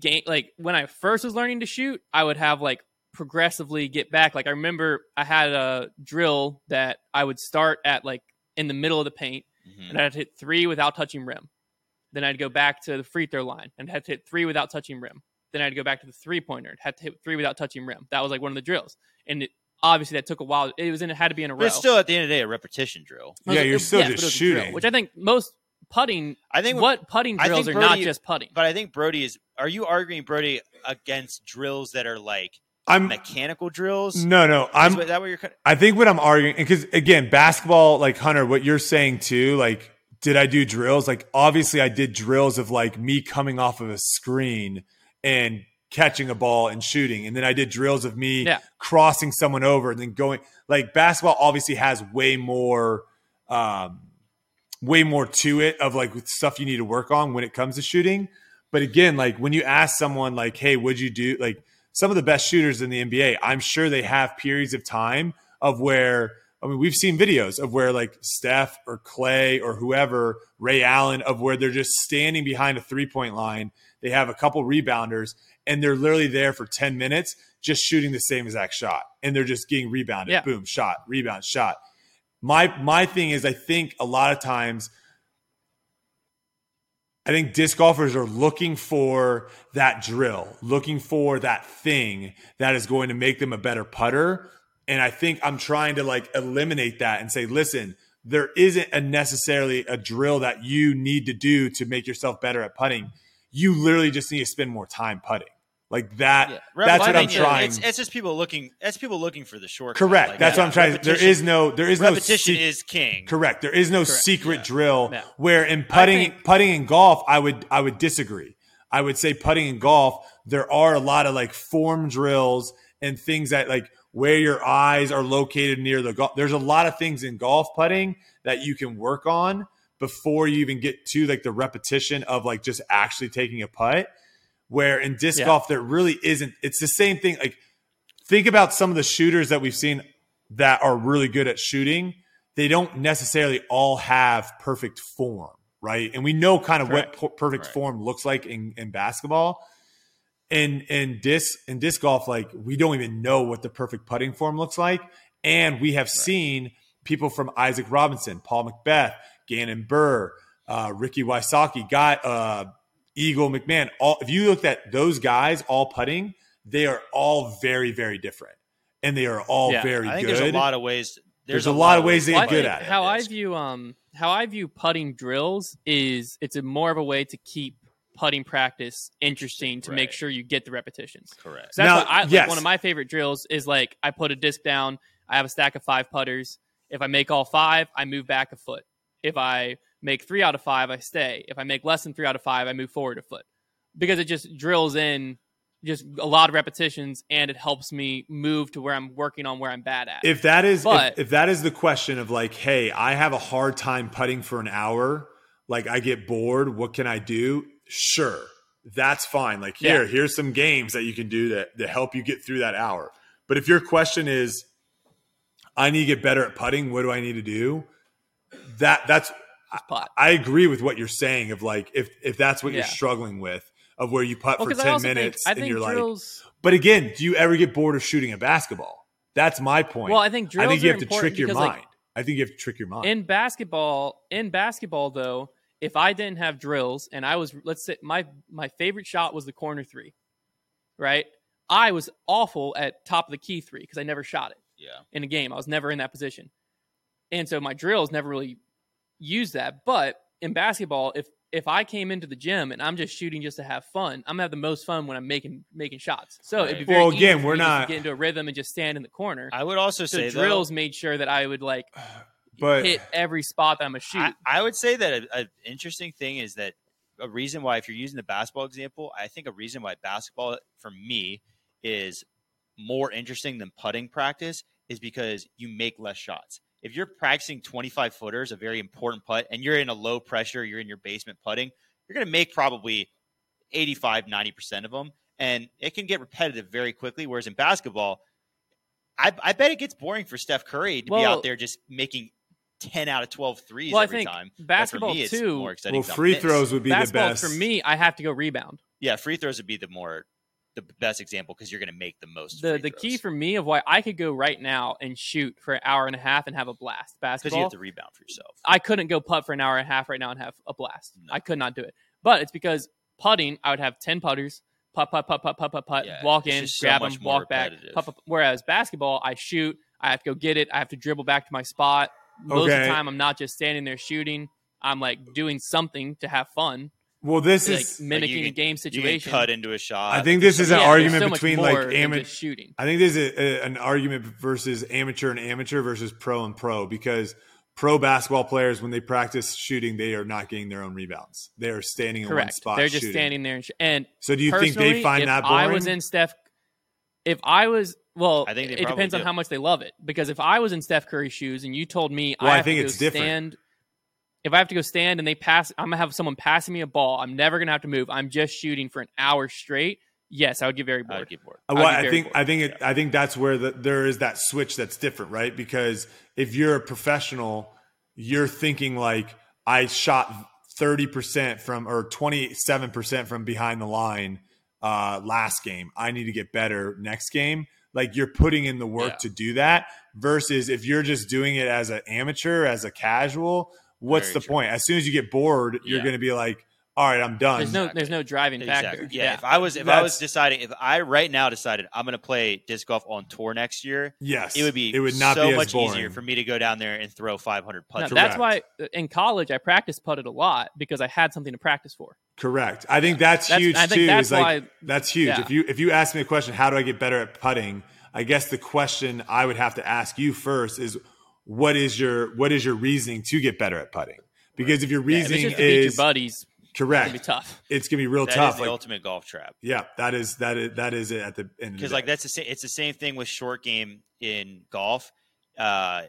game like when I first was learning to shoot, I would have like progressively get back. Like I remember I had a drill that I would start at like in the middle of the paint Mhm. and I'd hit three without touching rim. Then I'd go back to the free throw line and had to hit three without touching rim. Then I'd go back to the three pointer and had to hit three without touching rim. That was like one of the drills. And it, obviously that took a while. It was in it had to be in a row. But it's still at the end of the day a repetition drill. Yeah, you're still but just it was a drill, shooting. which I think most putting I think what putting drills think are not just putting. But I think Brody is. Are you arguing Brody against drills that are like I'm mechanical drills? no, no. I'm. that what you're? I think what I'm arguing because again, basketball, like Hunter, what you're saying too, like. Did I do drills? Like, obviously, I did drills of like me coming off of a screen and catching a ball and shooting. And then I did drills of me Yeah. crossing someone over and then going. Like, basketball obviously has way more um, way more to it of like stuff you need to work on when it comes to shooting. But again, like when you ask someone like, "Hey, would you do?" Like some of the best shooters in the NBA, I'm sure they have periods of time of where I mean, we've seen videos of where like Steph or Klay or whoever, Ray Allen, of where they're just standing behind a three point line. They have a couple rebounders and they're literally there for 10 minutes just shooting the same exact shot. And they're just getting rebounded. Yeah. Boom, shot, rebound, shot. My my thing is I think a lot of times I think disc golfers are looking for that drill, looking for that thing that is going to make them a better putter. And I think I'm trying to like eliminate that and say, listen, there isn't a necessarily a drill that you need to do to make yourself better at putting. You literally just need to spend more time putting. Like that. Yeah. That's what I'm Repetition, trying. It's, it's just people looking. That's people looking for the shortcut. Correct. Like, that's yeah, what I'm trying. There repetition- is no. There is no. repetition sec- is king. Correct. There is no Correct. secret Yeah. drill No. where in putting think- putting in golf, I would I would disagree. I would say putting in golf, there are a lot of like form drills and things that like where your eyes are located near the golf. There's a lot of things in golf putting that you can work on before you even get to like the repetition of like just actually taking a putt. Where in disc Yeah. golf, there really isn't. It's the same thing. Like think about some of the shooters that we've seen that are really good at shooting. They don't necessarily all have perfect form, right? And we know kind of what Correct. per- perfect Right. form looks like in, in basketball. And in disc in disc golf, like we don't even know what the perfect putting form looks like. And we have seen people from Isaac Robinson, Paul McBeth, Gannon Buhr, uh, Ricky Wysocki, guy, uh, Eagle McMahon. All if you looked at those guys all putting, they are all very, very different. And they are all Yeah, very I think good. there's a lot of ways. There's a lot of ways to Well, get good at it. How I view um how I view putting drills is it's a more of a way to keep putting practice interesting to make sure you get the repetitions. Correct. So that's Now, why I, like, yes. one of my favorite drills is like I put a disc down, I have a stack of five putters. If I make all five, I move back a foot. If I make three out of five, I stay. If I make less than three out of five, I move forward a foot. Because it just drills in just a lot of repetitions and it helps me move to where I'm working on where I'm bad at. if that is But- if, if that is the question of like hey i have a hard time putting for an hour like i get bored what can i do sure that's fine like here Yeah. here's some games that you can do that to help you get through that hour but if your question is i need to get better at putting what do i need to do that that's putt. i agree with what you're saying of like if if that's what you're struggling with of where you putt Well, for 'cause I 10 also think- minutes I and think you're like but again do you ever get bored of shooting a basketball that's my point Well, I think drills I think you have to trick your because, like, mind. I think you have to trick your mind. in basketball in basketball though if i didn't have drills and i was let's say my my favorite shot was the corner three right i was awful at top of the key three because i never shot it Yeah. in a game i was never in that position and so my drills never really used that but in basketball if if i came into the gym and i'm just shooting just to have fun i'm gonna have the most fun when i'm making making shots so it'd be Right. very Well, again, for we're me just to not- get into a rhythm and just stand in the corner I would also so say drills though, made sure that i would like but hit every spot that i'm gonna shoot I, I would say that an interesting thing is that a reason why, if you're using the basketball example, I think a reason why basketball for me is more interesting than putting practice is because you make less shots. If you're practicing 25 footers, a very important putt, and you're in a low pressure, you're in your basement putting, you're going to make probably 85, 90% of them. And it can get repetitive very quickly. Whereas in basketball, I, I bet it gets boring for Steph Curry to be out there just making 10 out of 12 threes Well, I every think time. But for basketball me, it's too- more exciting Well, 'cause I'll free throws would be the best for me, I have to go rebound. Yeah, free throws would be the more the best example because you're going to make the most. The free the key for me of why I could go right now and shoot for an hour and a half and have a blast. basketball. because you have to rebound for yourself. I couldn't go putt for an hour and a half right now and have a blast. No. I could not do it. But it's because putting, I would have ten putters, putt, putt, putt, putt, putt, putt, putt, Yeah, walk in, just so grab them, more walk back. Putt, putt, putt. Whereas basketball, I shoot, I have to go get it, I have to dribble back to my spot. Most of the time, I'm not just standing there shooting. I'm like doing something to have fun, Well, this like is. mimicking can- a game situation. can cut into a shot. I think this is an Yeah, argument so between like amateur. just shooting. I think there's a, a, an argument versus amateur and amateur versus pro and pro because pro basketball players, when they practice shooting, they are not getting their own rebounds. They are standing in one spot. They're just shooting. standing there. And, sh- and So do you think they find if that boring? I was in Steph, if I was well, I think it probably depends on how much they love it. Because if I was in Steph Curry's shoes and you told me Well, I I have think to go it's different. stand, if I have to go stand and they pass, I'm gonna have someone passing me a ball. I'm never gonna have to move. I'm just shooting for an hour straight. Yes, I would get very I bored. would get bored. Uh, I'd Well, I very think bored. I think it, I think that's where the, there is that switch that's different, right? Because if you're a professional, you're thinking like I shot thirty percent from or twenty seven percent from behind the line uh, last game. I need to get better next game. Like you're putting in the work Yeah. to do that. Versus if you're just doing it as an amateur, as a casual, what's Very the true. point? As soon as you get bored, you're Yeah. going to be like, "All right, I'm done." There's no there's no driving factor. Exactly. Yeah, If I was if I was deciding if I right now decided I'm going to play disc golf on tour next year, yes, it would be It would not so be as much boring. easier for me to go down there and throw 500 No, putts. that's why uh, in college I practiced putted a lot because I had something to practice for. Correct. I think that's, That's- huge I think too. that's is like why- that's huge. yeah. If you if you ask me a question, how do I get better at putting? I guess the question I would have to ask you first is what is your what is your reasoning to get better at putting? Because if your Yeah, if it's reasoning just to beat your is buddies, it's correct, gonna be tough. it's gonna be real tough. That is the Like, ultimate golf trap. yeah, that is that is that is it at the end. because like that's the same. It's the same thing with short game in golf. Uh,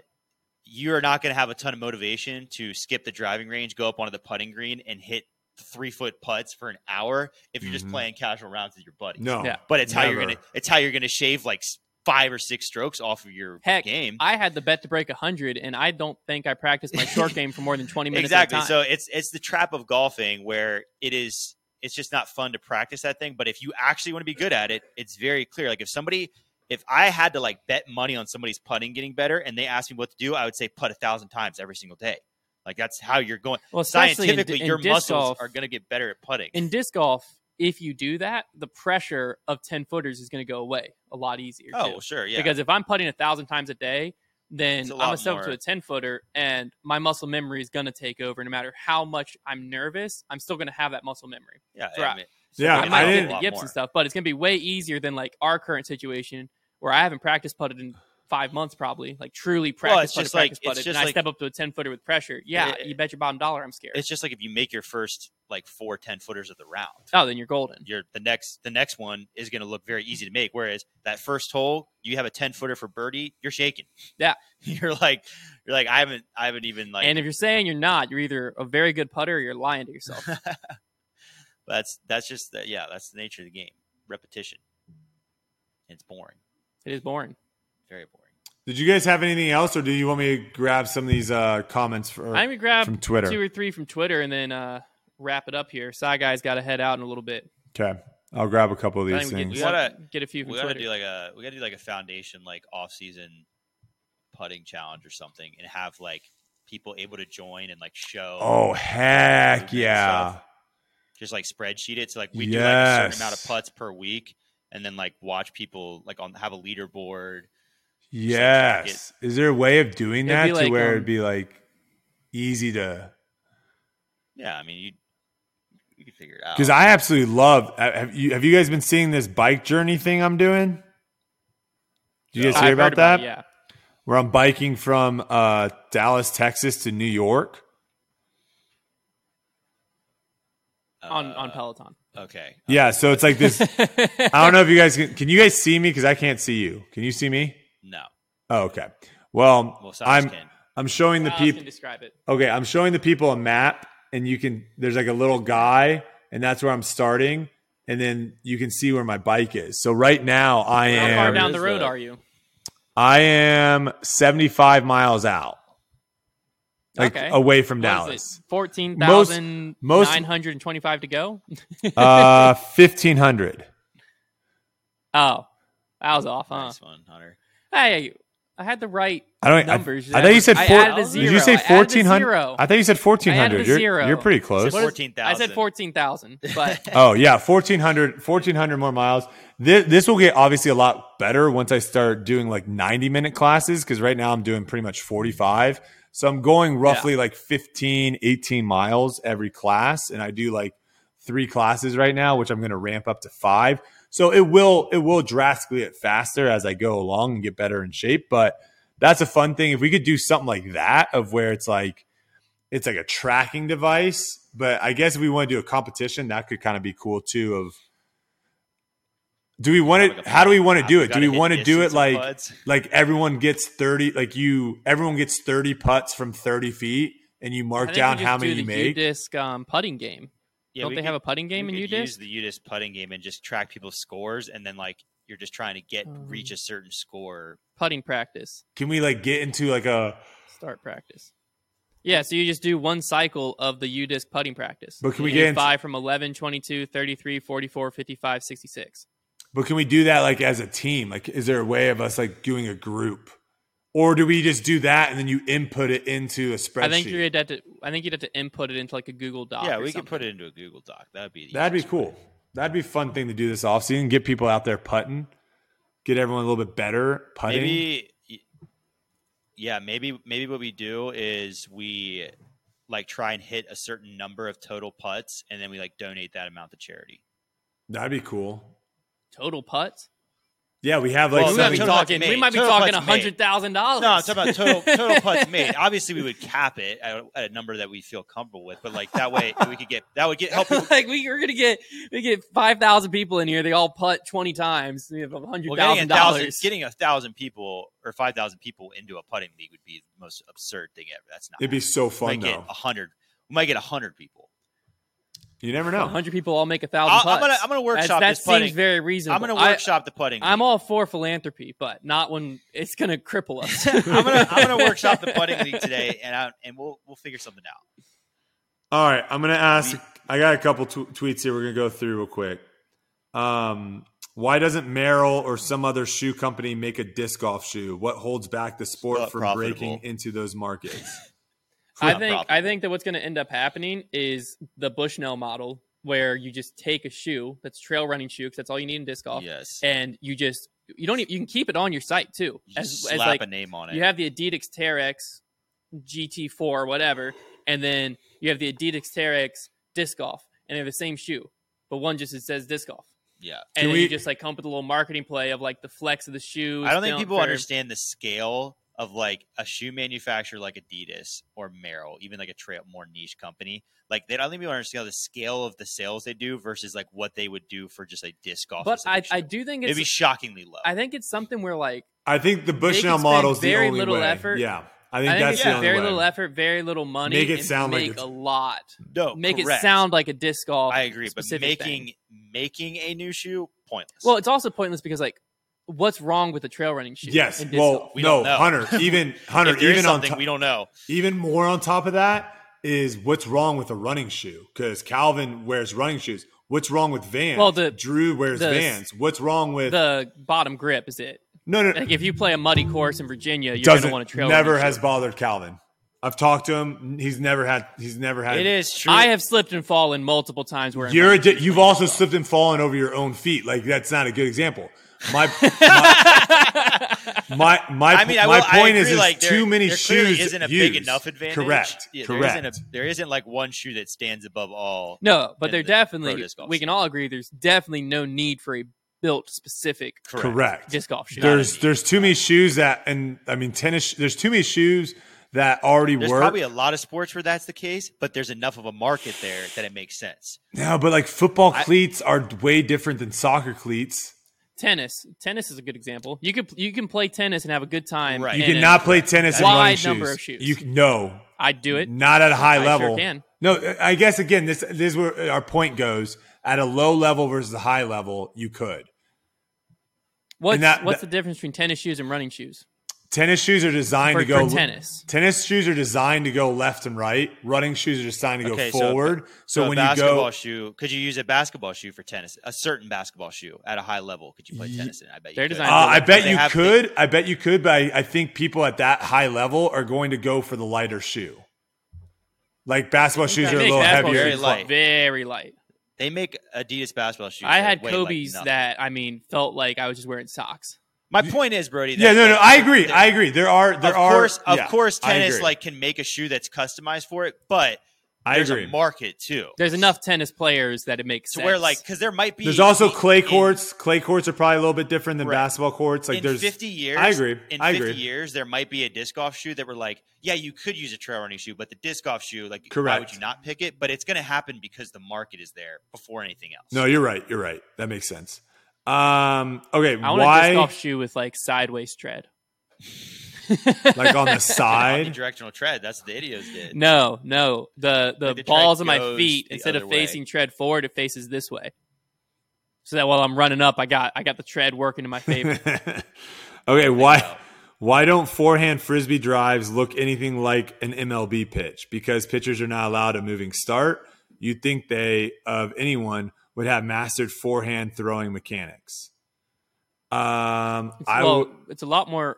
you are not going to have a ton of motivation to skip the driving range, go up onto the putting green, and hit three foot putts for an hour if you're just Mhm. playing casual rounds with your buddies. no, Yeah. but it's how you're gonna it's how you're gonna shave like s- five or six strokes off of your Heck, game. I had the bet to break 100, and I don't think I practiced my short game for more than 20 minutes exactly. So it's it's the trap of golfing where it is it's just not fun to practice that thing. But if you actually want to be good at it, it's very clear. Like if somebody if I had to like bet money on somebody's putting getting better and they asked me what to do, I would say putt a thousand times every single day. Like that's how you're going. well, especially in, Scientifically, in your muscles golf, are going to get better at putting. in disc golf, if you do that, the pressure of 10 footers is going to go away a lot easier. oh, too. sure, yeah. Because if I'm putting a thousand times a day, then It's a I'm lot gonna step up to a 10 footer, and my muscle memory is going to take over. No matter how much I'm nervous, I'm still going to have that muscle memory. yeah, Right. I mean, Yeah, I might get didn't- the yips and stuff, but it's going to be way easier than like our current situation where I haven't practiced putted in five months, probably like truly Well, practice it's putted, just like- practice it's putted, just and I step up to a 10 footer with pressure. Yeah, It- you bet your bottom dollar I'm scared. It's just like if you make your first like four 10 footers of the round. Oh, then you're golden. You're the next the next one is going to look very easy to make. Whereas that first hole, you have a 10 footer for birdie, you're shaking. Yeah. you're like you're like I haven't I haven't even like and if you're saying you're not, you're either a very good putter or you're lying to yourself. that's that's just the, yeah that's the nature of the game repetition it's boring it is boring. very boring Did you guys have anything else, or do you want me to grab some of these uh, comments for, I'm gonna grab from Twitter? two or three from Twitter and then uh, wrap it up here. Side guy's got to head out in a little bit. Okay, I'll grab a couple of these we, things. We gotta- get a few we gotta Twitter. do like a we gotta do like a foundation like off season putting challenge or something and have like people able to join and like show oh heck yeah! stuff. just like spreadsheet it so like we do like a certain amount of putts per week and then like watch people like on have a leaderboard Yes. Is there a way of doing that to like, where um, it'd be like easy to? yeah i mean you you can figure it out Because I absolutely love. uh, Have you have you guys been seeing this bike journey thing I'm doing? Did you guys I've hear heard about that? it, yeah. Where I'm biking from uh, Dallas, Texas to New York. on on Uh, Peloton. okay Yeah, so it's like this. I don't know if you guys can. Can you guys see me? Because I can't see you. Can you see me? no Oh, okay. Well, well I'm can. I'm showing the people. describe it. Okay, I'm showing the people a map, and you can. There's like a little guy, and that's where I'm starting. and then you can see where my bike is. So right now I am How far down the road that? are you? I am 75 miles out. Like Okay. away from What is Dallas. it? Fourteen thousand most- nine hundred and twenty-five to go. uh 1500. Oh, that was off, huh? Nice one, Hunter. Hey, I had the right I don't numbers. I, I thought you said I four, added a Did you say I added a 1400? zero. I thought you said 1400. I added a you're, you're pretty close. 14,000. I said fourteen thousand, but Oh yeah, 1400 1400 more miles. This, this will get obviously a lot better once I start doing like 90 minute classes cuz right now I'm doing pretty much 45. So I'm going roughly like 15 18 miles every class and I do like 3 classes right now which I'm going to ramp up to 5. So it will it will drastically get faster as I go along and get better in shape, but that's a fun thing if we could do something like that of where it's like it's like a tracking device. But I guess if we want to do a competition, that could kind of be cool too. Of do we want Like it? a- How do we want to do it? Do we want to do it like putts. like everyone gets thirty? Like you, everyone gets thirty putts from thirty feet, and you mark down how many you the make. UDisc um, putting game. Yeah, Don't we they have a putting game in we could UDisc? Use the UDisc putting game and just track people's scores, and then like you're just trying to get Um, reach a certain score. Putting practice, Can we like get into like a? start practice. Yeah, so you just do one cycle of the UDisc putting practice. But can we get into- five from 11, 22, 33, 44, 55, 66? But can we do that like as a team? Like, is there a way of us like doing a group, or do we just do that and then you input it into a spreadsheet? I think you'd have to. I think you'd have to input it into like a Google Doc. yeah, or we could put it into a Google Doc. That'd be That'd be easiest way. cool. That'd be a fun thing to do this offseason. Get people out there putting, get everyone a little bit better putting. Maybe, yeah, maybe maybe what we do is we like try and hit a certain number of total putts, and then we like donate that amount to charity. That'd be cool. total putts. Yeah, we have like Well, we might be total putts talking. We might be Total talking hundred thousand dollars. No, I'm talking about total total putts made. Obviously, we would cap it at, at a number that we feel comfortable with, but like that way we could get that would get help like we are gonna get we get five thousand people in here. They all putt twenty times. We have a hundred Well, getting thousand a thousand, dollars. getting a thousand people or five thousand people into a putting league would be the most absurd thing ever. That's not. it'd be so fun. we fun might get though. a hundred. We might get a hundred people. You never know. hundred people all make a thousand I'll- putts. I'm gonna I'm gonna That's- workshop that this putting. seems very reasonable. I'm gonna I- workshop the putting. I'm all for philanthropy, but not when it's gonna cripple us. I'm gonna I'm gonna workshop the putting league today, and I, and we'll we'll figure something out. All right, I'm gonna ask. I got a couple tw- tweets here. We're gonna go through real quick. Um, why doesn't Merrell or some other shoe company make a disc golf shoe? What holds back the sport Not from profitable. breaking into those markets? I Not think I think that what's going to end up happening is the Bushnell model, where you just take a shoe that's trail running shoe because that's all you need in disc golf, Yes, and you just you don't even, you can keep it on your site too, you as, just as slap like a name on it. you have the Adidas Terrex GT4 or whatever, and then you have the Adidas Terrex disc golf, and they're the same shoe, but one just it says disc golf. yeah. And then we- you just like come up with a little marketing play of like the flex of the shoe. I don't think people curve. understand the scale of like a shoe manufacturer like Adidas or Merrell, even like a trail more niche company. Like they don't think people understand the scale of the sales they do versus like what they would do for just a disc golf. But I, I do think it'd it's be shockingly low. I think it's something where like I think the Bushnell can spend model is the very only little way. effort. Yeah, I think I think that's it's the yeah, only very way. little effort, very little money. Make it and sound like make it's- a lot. no, Make correct. it sound like a disc golf. I agree, but making thing. making a new shoe pointless. Well, it's also pointless because like, what's wrong with the trail running shoe? Yes. Well. We no, know. Hunter. Even Hunter. if there is even on something top, we don't know. even more on top of that is what's wrong with a running shoe? Because Calvin wears running shoes. What's wrong with Vans? Well, the- Drew wears the- Vans. What's wrong with the bottom grip is it. no no? Like if you play a muddy course in Virginia, you're going to want to trail. never has shoe. bothered Calvin. I've talked to him. He's never had. He's never had. It is true. I have slipped and fallen multiple times. Where You're a, you've also slipped and fallen over your own feet. Like that's not a good example. My my my, my, I mean, I my will, point is, agree, is like, there, too many there shoes. isn't a used. big enough advantage. Correct. Yeah, Correct. There isn't, a, there isn't like one shoe that stands above all. no, but in there the definitely disc golf we can all agree there's definitely no need for a built specific Correct. disc golf shoe. There's there's too many shoes that, and I mean tennis. There's too many shoes that already There's work. probably a lot of sports where that's the case, but there's enough of a market there that it makes sense. no, but like football I- cleats are way different than soccer cleats. Tennis. Tennis is a good example. You could you can play tennis and have a good time. Right. You in cannot play tennis in Wide running shoes. number of shoes. You can- no, I'd do it. not at a high I sure level. can. No, I guess again, this this is where our point goes. at a low level versus a high level, you could. What's that- what's the difference between tennis shoes and running shoes? Tennis shoes are designed For, to go for tennis. Tennis shoes are designed to go left and right. Running shoes are designed to go Okay, so- forward. So, So, when a you go, shoe, could you use a basketball shoe for tennis? A certain basketball shoe at a high level, could you play Ye- tennis in? I bet you They're could. designed uh, I bet you have- could. I bet you could, but I, I think people at that high level are going to go for the lighter shoe. Like basketball shoes are a little heavier. Very light. Very light. They make Adidas basketball shoes. I had Kobe's nothing. that I mean felt like I was just wearing socks. My point is, Brody. Yeah, no, no, like, I agree. there- I agree. There are, there of are, course, of yeah, course, tennis like can make a shoe that's customized for it, but I there's agree. a market too. There's enough tennis players that it makes to sense. where like because there might be There's also in- clay in- courts. Clay courts are probably a little bit different than Right. basketball courts. Like in there's 50 years, I agree. In I 50 agree. years, there might be a disc golf shoe that we're like, yeah, you could use a trail running shoe, but the disc golf shoe, like, why Correct. would you not pick it? But it's going to happen because the market is there before anything else. No, you're right. You're right. That makes sense. Um, okay, I want a disc golf shoe with like sideways tread. like on the side? omnidirectional tread. That's what the Idios did. No, no. The the Like the balls of my feet instead of other way. facing tread forward, it faces this way. So that while I'm running up, I got I got the tread working in my favor. okay, why why don't forehand frisbee drives look anything like an MLB pitch? Because pitchers are not allowed a moving start. You'd think they of anyone would have mastered forehand throwing mechanics. Um, It's, I well, would. it's a lot more.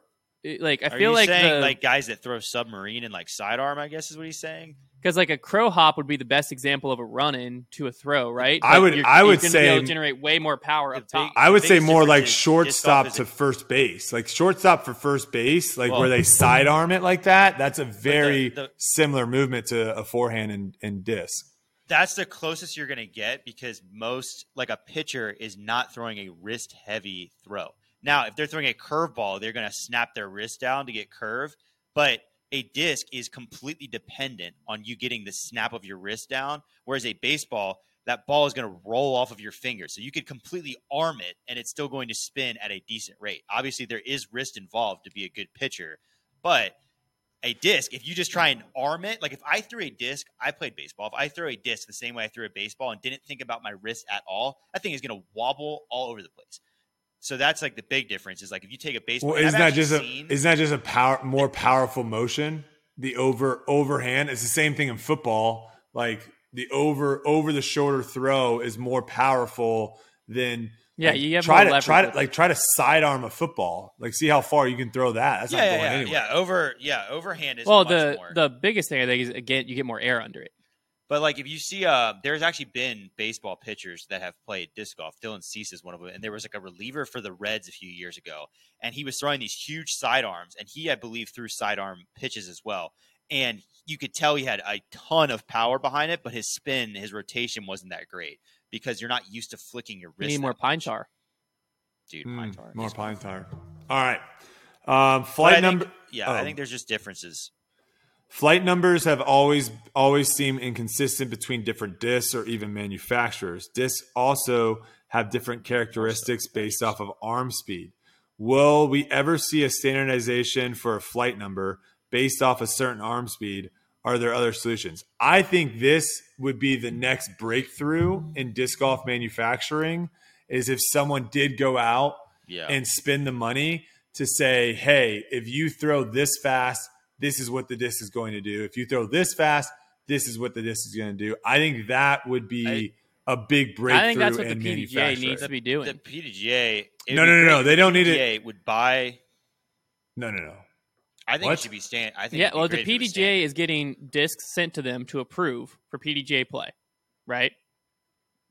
Like I Are feel you like saying the, like guys that throw submarine and like sidearm? I guess is what he's saying. because like a crow hop would be the best example of a run in to a throw, right? I would- You're, I you're would say- be able to generate way more power up top. big- I would say more like difference is disc shortstop to a- first base, like shortstop for first base, like Well- where they sidearm it like that. That's a very the- similar movement to a forehand and, and disc. That's the closest you're going to get because most, like a pitcher, is not throwing a wrist heavy throw. Now, if they're throwing a curveball, they're going to snap their wrist down to get curve. But a disc is completely dependent on you getting the snap of your wrist down. Whereas a baseball, that ball is going to roll off of your finger. So you could completely arm it and it's still going to spin at a decent rate. Obviously, there is wrist involved to be a good pitcher. But a disc, if you just try and arm it, like if I threw a disc, I played baseball. If I throw a disc the same way I threw a baseball and didn't think about my wrist at all, that thing is going to wobble all over the place. So that's like the big difference. Is like if you take a baseball, Well, isn't that just a isn't that just a power more powerful motion? The over overhand. It's the same thing in football. Like the over over the shoulder throw is more powerful than Yeah, like, you have try to try to like try to sidearm a football. Like see how far you can throw that. That's yeah, not yeah, going yeah, anywhere. yeah, over, yeah, overhand is well, much the more. the biggest thing I think is again you get more air under it. But like if you see, uh, there's actually been baseball pitchers that have played disc golf. Dylan Cease is one of them, and there was like a reliever for the Reds a few years ago, and he was throwing these huge sidearms, and he, I believe, threw sidearm pitches as well. And you could tell he had a ton of power behind it, but his spin, his rotation wasn't that great because you're not used to flicking your You wrist. need more that pine tar. dude. Mm, pine tar. more pine tar. All right. Um, flight I think- number. Yeah, I oh. think there's just differences. Flight numbers have always always seemed inconsistent between different discs or even manufacturers. Discs also have different characteristics based off of arm speed. Will we ever see a standardization for a flight number based off a certain arm speed? Are there other solutions? I think this would be the next breakthrough in disc golf manufacturing is if someone did go out Yeah, and spend the money to say, hey, if you throw this fast, this is what the disc is going to do. If you throw this fast, this is what the disc is going to do. I think that would be a big breakthrough I think that's what the in PDGA needs to be doing. the PDGA. No, no, no, no, they don't need it- PDGA Would buy. No, no, no. I think What? it should be stand. I think yeah, well, the great if it was stand- PDGA is getting discs sent to them to approve for PDGA play, right?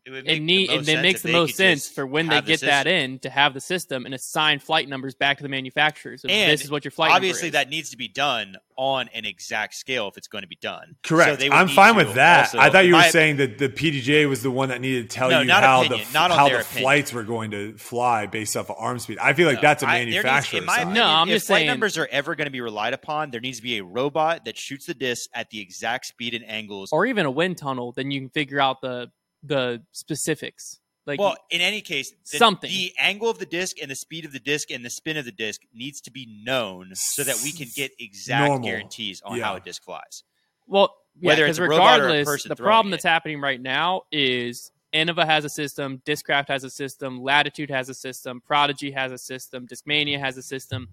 It, would It need the it most then sense makes the most sense for when they have the get that in to have the system and assign flight numbers back to the manufacturers. Of And this is what your flight number Obviously, is. that needs to be done on an exact scale if it's going to be done. So Correct. they would I'm fine with that. also- I thought you were my- saying that the PDGA was the one that needed to tell No, you not how opinion, the not how their the opinion. flights were going to fly based off of arm speed. I feel like No, that's a there needs- manufacturer in my No, I'm if just flight saying- numbers are ever going to be relied upon, there needs to be a robot that shoots the disc at the exact speed and angles. or even a wind tunnel, then you can figure out the the specifics. Like well, in any case, the, Something. the angle of the disc and the speed of the disc and the spin of the disc needs to be known so that we can get exact Normal. guarantees on Yeah. how a disc flies. Well, yeah, Whether because it's a robot or a regardless, person the throwing problem it. that's happening right now is Innova has a system, Discraft has a system, Latitude has a system, Prodigy has a system, Discmania has a system,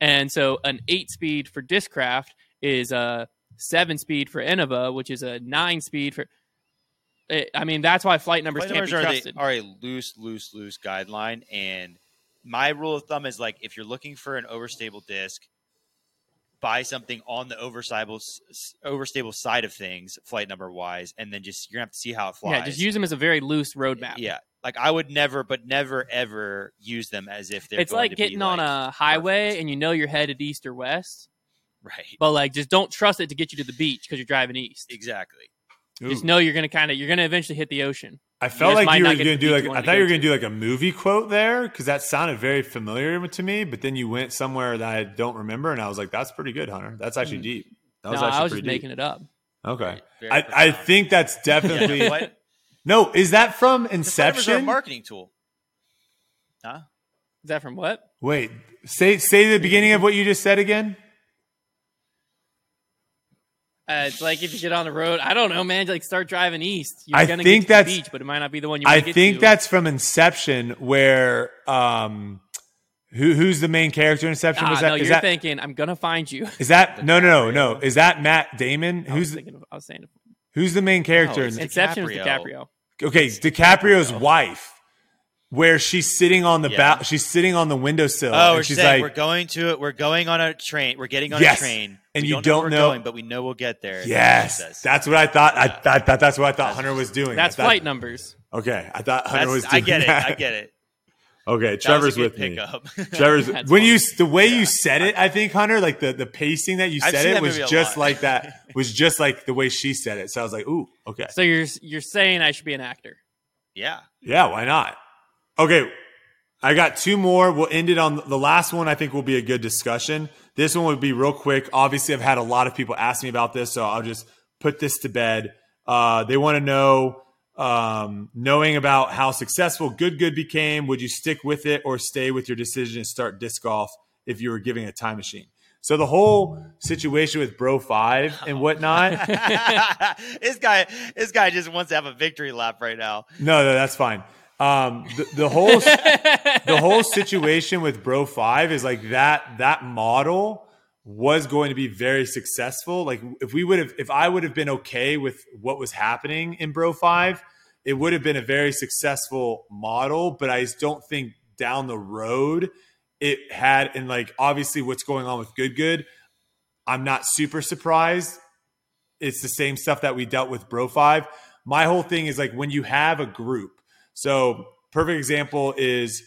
and so an eight speed for Discraft is a seven speed for Innova, which is a nine speed for. It- I mean, that's why flight numbers Flight can't numbers be are, trusted. the, are a loose, loose, loose guideline, and my rule of thumb is like if you're looking for an overstable disc, buy something on the overstable overstable side of things, flight number wise, and then just you're gonna have to see how it flies. yeah, just use them as a very loose roadmap. Eh, yeah, like I would never, but never ever use them as if they're. it's going like to be, getting on like, a highway perfect. and you know you're headed east or west, right. but like just don't trust it to get you to the beach because you're driving east. Exactly. Just know you're gonna kind of you're gonna eventually hit the ocean. I felt just like you were going to do like I thought you were going to do like a movie quote there because that sounded very familiar to me. But then you went somewhere that I don't remember, and I was like, "That's pretty good, Hunter. That's actually Mm. deep." That No, was actually I was just deep. making it up. Okay, Very I, I think that's definitely Yeah, what? no. Is that from The flight numbers are a Inception? marketing tool. Huh? Is that from what? Wait, say say the beginning of what you just said again. Uh, it's like if you get on the road, I don't know, man. Like start driving east. You're I gonna think get to the that's- beach, but it might not be the one you. I wanna get think to. that's from Inception, where um, who who's the main character in Inception? Ah, was that? no, is you're that thinking I'm gonna find you. is that no no no no? Is that Matt Damon? I was Who's thinking of, I was saying who's the main character? No, in Inception was DiCaprio. DiCaprio. Okay, DiCaprio's wife, where she's sitting on the Yeah. ba- she's sitting on the windowsill. Oh, and we're she's saying like, we're going to it. We're going on a train. We're getting on Yes, a train, and We you don't, don't know, where know- we're going, but we know we'll get there. yes, That's- that's what I thought. I Yeah. thought that's what I thought Hunter was doing. That's I thought- flight numbers. Okay, I thought Hunter that's- was. I Doing get it. I get it. Okay, That was a Trevor's good with me. Trevor's when funny. you the way you said it, I think Hunter, like the the pacing that you I've said it was just lot. like that. Was just like the way she said it. So I was like, ooh, okay, So you're you're saying I should be an actor? yeah. yeah, why not? Okay, I got two more. We'll end it on the last one. I think will be a good discussion. This one would be real quick. Obviously, I've had a lot of people ask me about this, so I'll just put this to bed. Uh, they want to know, um, knowing about how successful Good Good became. Would you stick with it or stay with your decision to start disc golf if you were giving a time machine? So the whole situation with Bro Five and whatnot. this guy, this guy just wants to have a victory lap right now. No, no, that's fine. Um, the, the whole the whole situation with Bro Five is like that. That model was going to be very successful. Like if we would have, if I would have been okay with what was happening in Bro Five, it would have been a very successful model. But I just don't think down the road it had. And like obviously, what's going on with Good Good, I'm not super surprised. It's the same stuff that we dealt with Bro Five. My whole thing is like when you have a group. So perfect example is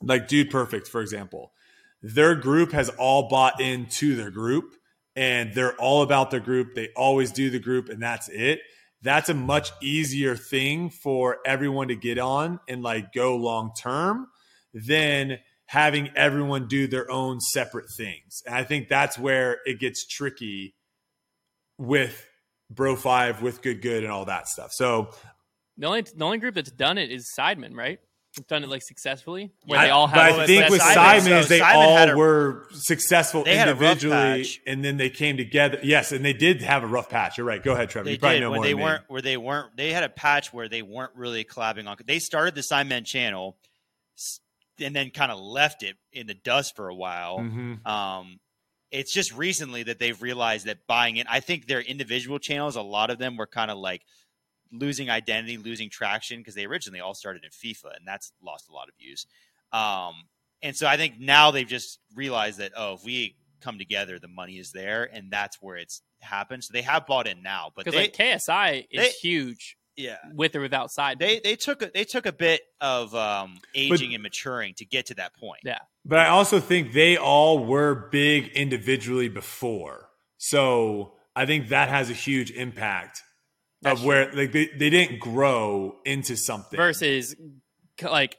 like Dude Perfect, for example. Their group has all bought into their group and they're all about their group. They always do the group and that's it. That's a much easier thing for everyone to get on and like go long term than having everyone do their own separate things. And I think that's where it gets tricky with Bro Five, with Good Good, and all that stuff. So The only the only group that's done it is Sidemen, right? It's done it like successfully, where I, they all but have. I think with Sidemen- Sidemen, is they Sidemen all a- were successful They had a rough individually, and then they came together. Yes, and they did have a rough patch. You're right. Go ahead, Trevor. They you probably did know when more they than weren't where they weren't. They had a patch where they weren't really collabing on. They started the Sidemen channel, and then kind of left it in the dust for a while. Mhm. Um, it's just recently that they've realized that buying it. I think their individual channels, a lot of them were kind of like losing identity, losing traction because they originally all started in FIFA, and that's lost a lot of views. Um, and so I think now they've just realized that oh, if we come together, the money is there, and that's where it's happened. So they have bought in now, but because they, like KSI is they- huge yeah, with or without side. they they took a, they took a bit of um, aging and maturing to get to that point. Yeah. But I also think they all were big individually before, so I think that has a huge impact That's of where like they, they didn't grow into something. versus like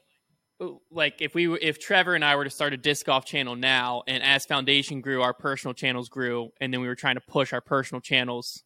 like if we if Trevor and I were to start a disc golf channel now and as foundation grew our personal channels grew and then we were trying to push our personal channels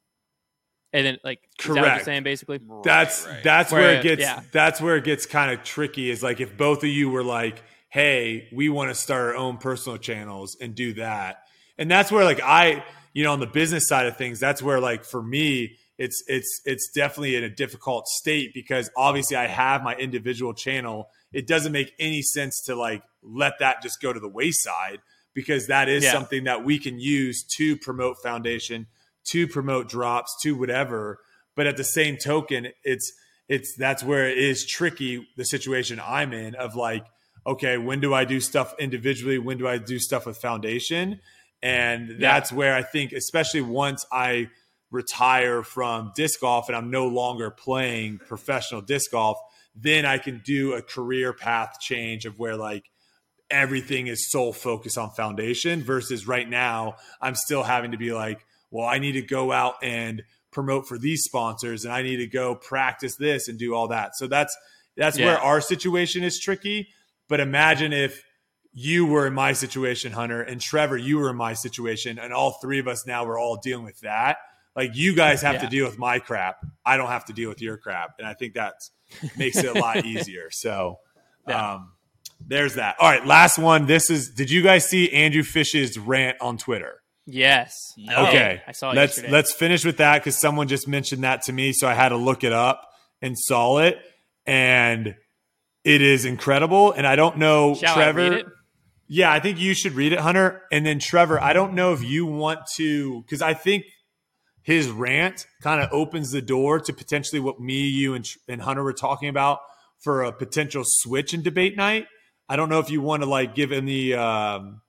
and then like is that what you're Correct. saying basically that's Right, right. that's where, Where- it gets yeah. that's where it gets kind of tricky is like if both of you were like hey we want to start our own personal channels and do that and that's where like i you know on the business side of things that's where like for me it's it's it's definitely in a difficult state because obviously I have my individual channel. It doesn't make any sense to like let that just go to the wayside because that is Yeah. something that we can use to promote foundation, to promote drops, to whatever. But at the same token, it's it's that's where it is tricky the situation I'm in of like, okay, when do I do stuff individually? When do I do stuff with foundation? And that's where I think, especially once I retire from disc golf and I'm no longer playing professional disc golf, then I can do a career path change of where like everything is sole focus on foundation versus right now I'm still having to be like, well, I need to go out and promote for these sponsors and I need to go practice this and do all that. So that's that's Yeah. where our situation is tricky. But imagine if you were in my situation, Hunter, and Trevor, you were in my situation, and all three of us now we're all dealing with that. Like you guys have to deal with my crap. I don't have to deal with your crap. And I think that makes it a lot easier. So Yeah. um there's that. All right, last one. This is did you guys see Andrew Fish's rant on Twitter? Yes. No. Okay. I saw it let's yesterday. let's finish with that because someone just mentioned that to me, so I had to look it up and saw it, and it is incredible. And I don't know, Shall Trevor. I read it? Yeah, I think you should read it, Hunter. And then Trevor, I don't know if you want to, because I think his rant kind of opens the door to potentially what me, you, and, and Hunter were talking about for a potential switch in debate night. I don't know if you want to like give any, um,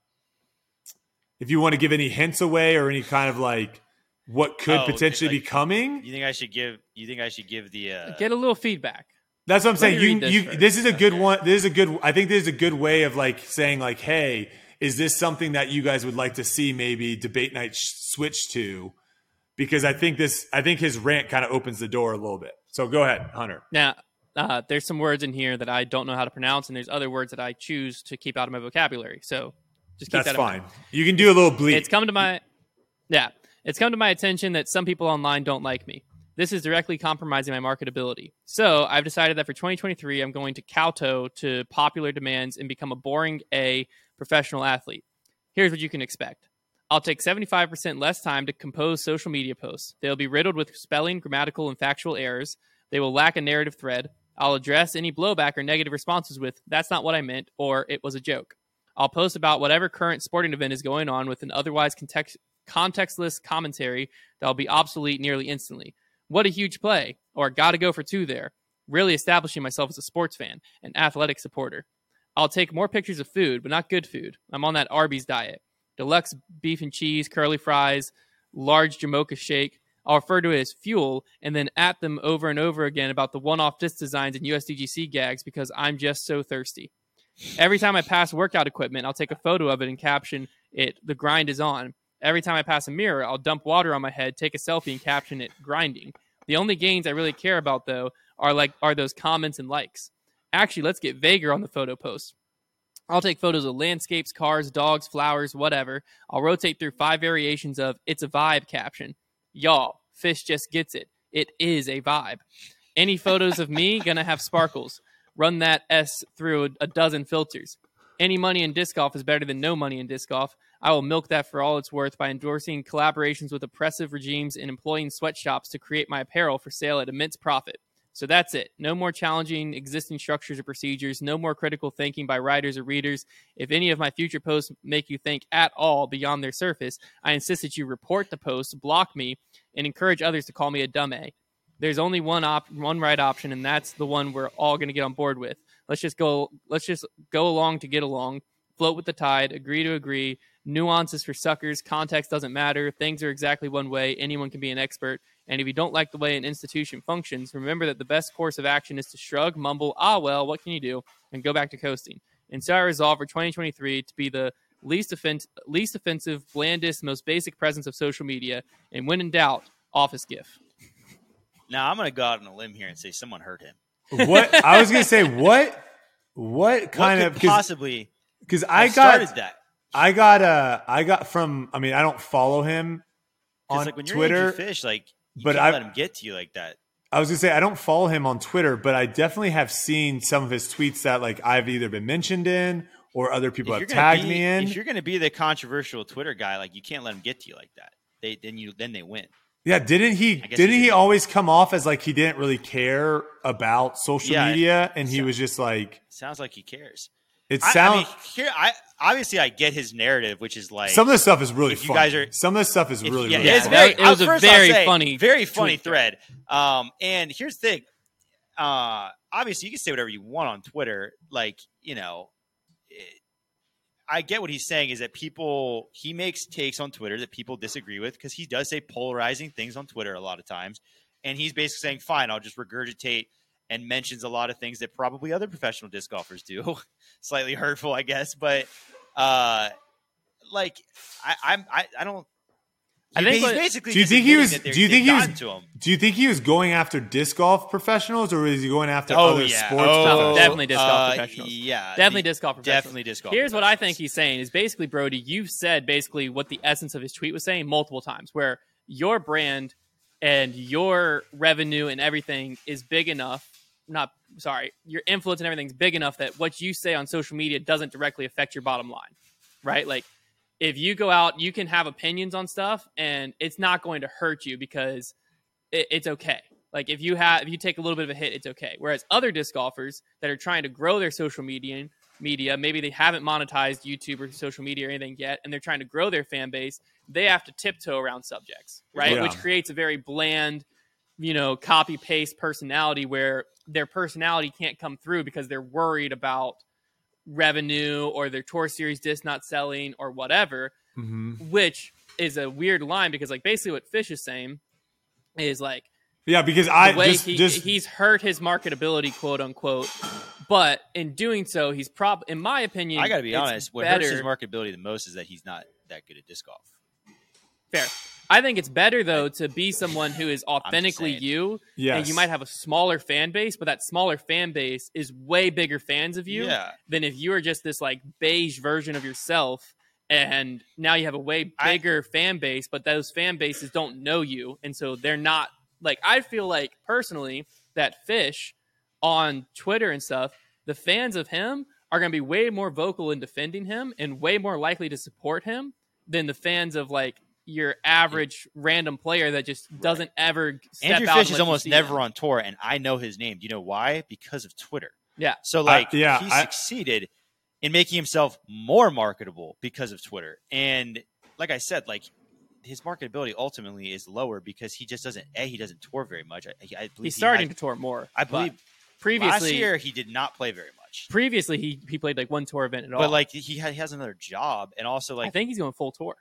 if you want to give any hints away or any kind of like what could Oh, potentially like- be coming. You think I should give? You think I should give the? Uh, Get a little feedback. That's what I'm Let saying. You, this you, first. this is a good one. This is a good. I think this is a good way of like saying like, hey, is this something that you guys would like to see maybe debate night sh- switch to? Because I think this, I think his rant kind of opens the door a little bit. So go ahead, Hunter. Now, uh, there's some words in here that I don't know how to pronounce, and there's other words that I choose to keep out of my vocabulary. So just keep That's that in mind. fine. You can do a little bleed. It's come to my yeah, it's come to my attention that some people online don't like me. This is directly compromising my marketability. So I've decided that for 2023, I'm going to kowtow to popular demands and become a boring A professional athlete. Here's what you can expect. I'll take 75% less time to compose social media posts. They'll be riddled with spelling, grammatical, and factual errors. They will lack a narrative thread. I'll address any blowback or negative responses with, that's not what I meant, or it was a joke. I'll post about whatever current sporting event is going on with an otherwise context- contextless commentary that'll be obsolete nearly instantly. What a huge play, or gotta go for two there. Really establishing myself as a sports fan and athletic supporter. I'll take more pictures of food, but not good food. I'm on that Arby's diet. Deluxe beef and cheese, curly fries, large Jamocha shake. I'll refer to it as fuel and then at them over and over again about the one off disc designs and USDGC gags because I'm just so thirsty. Every time I pass workout equipment, I'll take a photo of it and caption it, the grind is on. Every time I pass a mirror, I'll dump water on my head, take a selfie, and caption it grinding. The only gains I really care about though are like are those comments and likes. Actually, let's get vaguer on the photo post. I'll take photos of landscapes, cars, dogs, flowers, whatever. I'll rotate through five variations of it's a vibe caption. Y'all, fish just gets it. It is a vibe. Any photos of me gonna have sparkles. Run that S through a, dozen filters. Any money in disc golf is better than no money in disc golf. I will milk that for all it's worth by endorsing collaborations with oppressive regimes and employing sweatshops to create my apparel for sale at immense profit. So that's it. No more challenging existing structures or procedures. No more critical thinking by writers or readers. If any of my future posts make you think at all beyond their surface, I insist that you report the post, block me, and encourage others to call me a dumb A. There's only one op- one right option, and that's the one we're all going to get on board with. Let's just go. Let's just go along to get along. Float with the tide. Agree to agree. Nuances for suckers. Context doesn't matter. Things are exactly one way. Anyone can be an expert. And if you don't like the way an institution functions, remember that the best course of action is to shrug, mumble, ah, well, what can you do, and go back to coasting. And so I resolve for 2023 to be the least, offen- least offensive, blandest, most basic presence of social media. And when in doubt, office gif. now I'm going to go out on a limb here and say someone hurt him. What I was gonna say, what, what kind what of could because possibly because I have started got that? I got uh I got from I mean I don't follow him on like when you're Twitter. Fish, like you but I- let him get to you like that. I was gonna say I don't follow him on Twitter, but I definitely have seen some of his tweets that like I've either been mentioned in or other people have tagged be- me in. If you're going to be the controversial Twitter guy, like you can't let him get to you like that. They then you then they win. Yeah, didn't he? Didn't he he always come off as like he didn't really care about social Yeah. media, and he So- was just like Sounds like he cares. It sounds. I- I, sounds. mean, here, I obviously I get his narrative, which is like some of this stuff is really you funny. guys are- some of this stuff is If- really yeah, really it's funny. very. It was a very say, funny very funny tweet thread. Um, and here's the thing. Uh, obviously, you can say whatever you want on Twitter. Like you know, it, I get what he's saying is that people he makes takes on Twitter that people disagree with because he does say polarizing things on Twitter a lot of times, and he's basically saying, "Fine, I'll just regurgitate." And mentions a lot of things that probably other professional disc golfers do. Slightly hurtful, I guess, but uh, like I, I'm I, I don't. I think he's basically. Do you think he was- do you think he was- to him? Do you think he was going after disc golf professionals, or was he going after Oh other yeah, sports oh, professionals? Definitely disc golf uh, professionals. Yeah, Definitely the- disc golf professionals. Definitely disc golf. Here's what I think he's saying is basically, Brody, you've said basically what the essence of his tweet was saying multiple times, where your brand and your revenue and everything is big enough. Not sorry, your influence and everything's big enough that what you say on social media doesn't directly affect your bottom line, right? Like if you go out, you can have opinions on stuff, and it's not going to hurt you because it, it's okay. Like if you have if you take a little bit of a hit, it's okay. Whereas other disc golfers that are trying to grow their social media media, maybe they haven't monetized YouTube or social media or anything yet, and they're trying to grow their fan base, they have to tiptoe around subjects, right? Yeah. Which creates a very bland, you know, copy paste personality where their personality can't come through because they're worried about revenue or their tour series disc not selling or whatever Mhm. which is a weird line because like basically what Fish is saying is like Yeah, because I just, he, just he's hurt his marketability, quote unquote. But in doing so, he's prob in my opinion, I got to be honest. What better. hurts his marketability the most is that he's not that good at disc golf. Fair. I think it's better though to be someone who is authentically you, yes. and you might have a smaller fan base, but that smaller fan base is way bigger fans of you Yeah, than if you are just this like beige version of yourself. And now you have a way I- bigger fan base, but those fan bases don't know you, and so they're not like. I feel like personally that Fish on Twitter and stuff, the fans of him are going to be way more vocal in defending him and way more likely to support him than the fans of like your average random player that just doesn't ever step Andrew out Fish and is almost never him. on tour, and I know his name. Do you know why? Because of Twitter. Yeah. So like, yeah, he I- succeeded in making himself more marketable because of Twitter. And like I said, like his marketability ultimately is lower because he just doesn't. A, he doesn't tour very much. I, I believe He's he starting had- to tour more. I believe previously last year he did not play very much. previously he he played like one tour event at all. But like he, ha- he has another job, and also like I like think he's going full tour.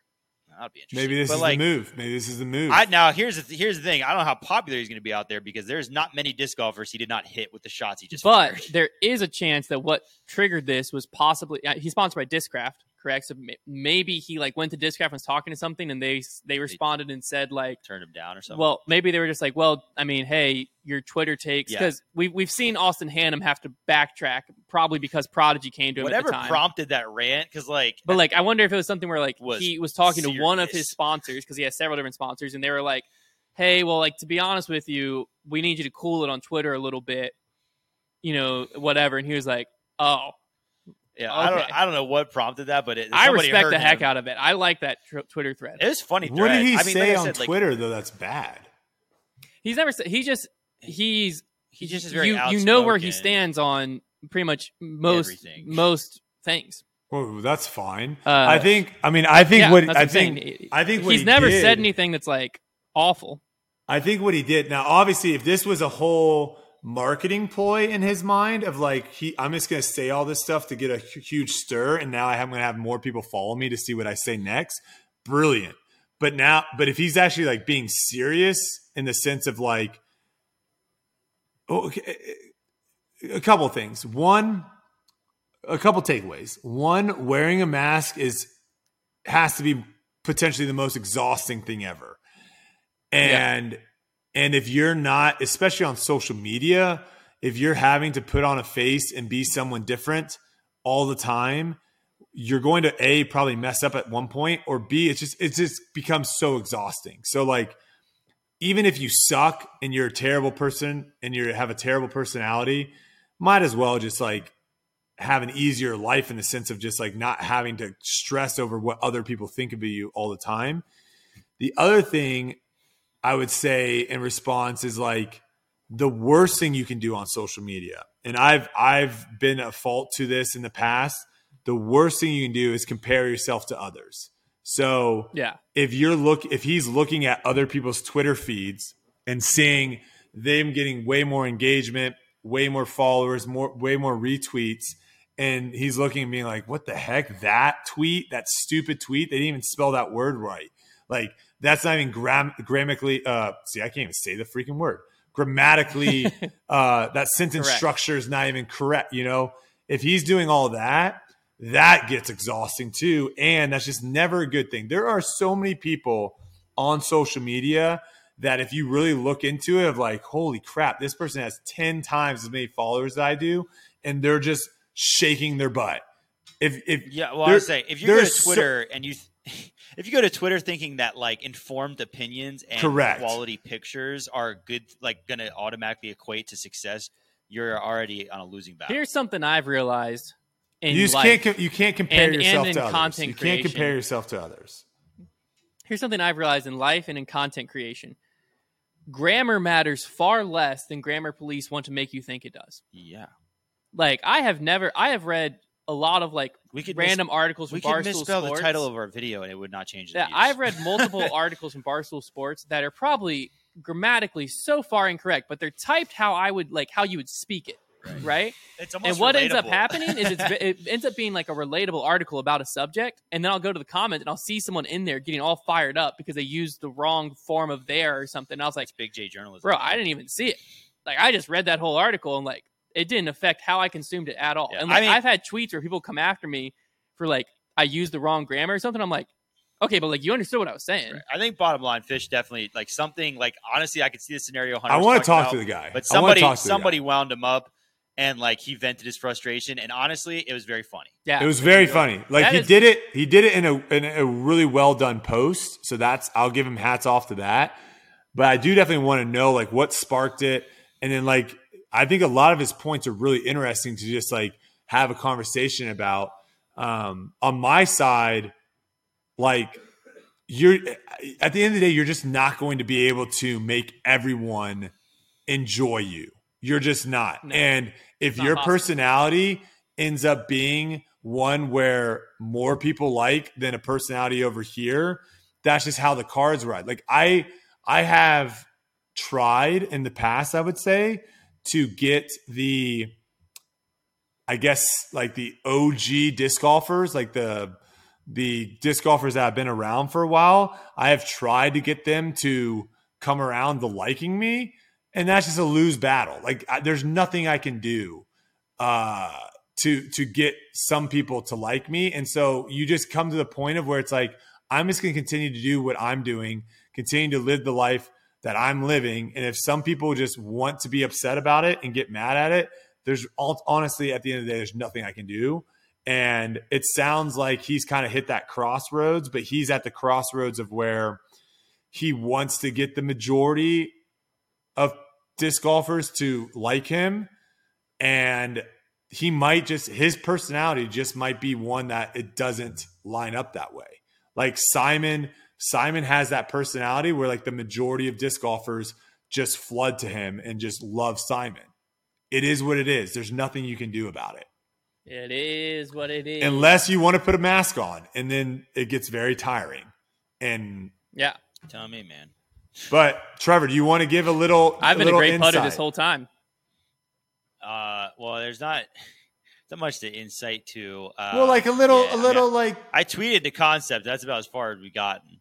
That'd be interesting. maybe this but is like, the move. Maybe this is the move. I now here's the th- here's the thing. I don't know how popular he's going to be out there because there's not many disc golfers he did not hit with the shots he just. But fired. there is a chance that what triggered this was possibly uh, he's sponsored by Discraft, correct? So maybe he like went to Discraft and was talking to something, and they they responded and said like, turned him down or something. well, maybe they were just like, well, I mean, hey, your Twitter takes Yeah. because we we've seen Austin Hannum have to backtrack probably because Prodigy came to him whatever at the time. prompted that rant, because like But like, I wonder if it was something where like Was he was talking to one of his sponsors because he has several different sponsors, and they were like, "Hey, well, like to be honest with you, we need you to cool it on Twitter a little bit, you know, whatever." And he was like, "Oh, yeah, I don't. I don't know what prompted that, but it, I somebody respect heard the heck out of it. I like that tr- Twitter thread." It was funny. what did he I mean, say like on said, like, Twitter though? That's bad. He's never said he just he's he just is very you you know where he stands on pretty much most Everything. most things. Well, that's fine. Uh, I think. I mean, I think yeah, what I I'm saying. think. I think what he's he never did- said anything that's like awful. I think what he did now, obviously, if this was a whole marketing ploy in his mind of like he, I'm just going to say all this stuff to get a huge stir, and now I'm going to have more people follow me to see what I say next. Brilliant. But now, but if he's actually like being serious in the sense of like, oh, okay, eh, eh, a couple things. One, a couple takeaways. One, wearing a mask is has to be potentially the most exhausting thing ever. And and if you're not, especially on social media, if you're having to put on a face and be someone different all the time, you're going to a probably mess up at one point, or b it's just it just becomes so exhausting. So like even if you suck and you're a terrible person and you have a terrible personality, might as well just like have an easier life in the sense of just like not having to stress over what other people think of you all the time. The other thing I would say in response is like the worst thing you can do on social media. And I've I've been a fault to this in the past. The worst thing you can do is compare yourself to others. So Yeah. if you're look if he's looking at other people's Twitter feeds and seeing them getting way more engagement, way more followers, more way more retweets, and he's looking and being like, "What the heck? That tweet, that stupid tweet, they didn't even spell that word right. Like that's not even gram- grammatically. Uh, see, I can't even say the freaking word. Grammatically, uh, that sentence Correct. structure is not even correct. You know, if he's doing all that, that gets exhausting too. And that's just never a good thing. There are so many people on social media that if you really look into it, of like, holy crap, this person has 10 times as many followers as I do, and they're just shaking their butt. If, if Yeah, well, I was saying if you go to there's so- Twitter and you, if you go to Twitter thinking that like informed opinions and Correct. quality pictures are good, like going to automatically equate to success, you're already on a losing battle. Here's something I've realized in you just life. can't com- you can't compare And- and yourself in to others. content You can't compare yourself to others. Here's something I've realized in life and in content creation. Grammar matters far less than grammar police want to make you think it does. yeah, Like I have never I have read a lot of like we could random articles Mis- from we could Barstool misspell Sports. the title of our video and it would not change. Yeah, views. I've read multiple articles from Barstool Sports that are probably grammatically so far incorrect, but they're typed how I would like how you would speak it, right? It's And what ends up happening is it's, it ends up being like a relatable article about a subject, and then I'll go to the comment and I'll see someone in there getting all fired up because they used the wrong form of there or something. And I was like, It's big J journalism, bro, I didn't even see it. Like I just read that whole article and like it didn't affect how I consumed it at all. Yeah, and I like mean- I've had tweets where people come after me for like I used the wrong grammar or something. I'm like, okay, but like you understood what I was saying. Right. I think bottom line, fish definitely like something like honestly, I could see the scenario. I want to talking talk to the guy. but somebody talk to the guy. somebody wound him up, and like he vented his frustration, and honestly, it was very funny. Yeah, It was very funny. Like That he is- did it. He did it in a in a really well done post. So that's I'll give him hats off to that. But I do definitely want to know like what sparked it, and then like I think a lot of his points are really interesting to just like have a conversation about. Um, on my side, like you're at the end of the day, you're just not going to be able to make everyone enjoy you. You're just not. No. and if not your possible. personality ends up being one where more people like than a personality over here, that's just how the cards ride. Like I I have tried in the past, I would say, to get the I guess like the OG disc golfers, like the the disc golfers that have been around for a while, I have tried to get them to come around to liking me, and that's just a lose battle. Like I, there's nothing I can do uh, to to get some people to like me, and so you just come to the point of where it's like I'm just going to continue to do what I'm doing, continue to live the life that I'm living, and if some people just want to be upset about it and get mad at it, there's all, honestly at the end of the day, there's nothing I can do. And it sounds like he's kind of hit that crossroads, but he's at the crossroads of where he wants to get the majority of disc golfers to like him. And he might just, his personality just might be one that it doesn't line up that way. Like Simon, Simon has that personality where like the majority of disc golfers just flood to him and just love Simon. It is what it is. There's nothing you can do about it It is what it is. unless you want to put a mask on and then it gets very tiring and yeah, Tell me, man. but trevor do you want to give a little I've been a little great putter this whole time. Uh, well, there's not not much to insight to. Uh, well like a little yeah, a little yeah. like I tweeted the concept. That's about as far as we gotten.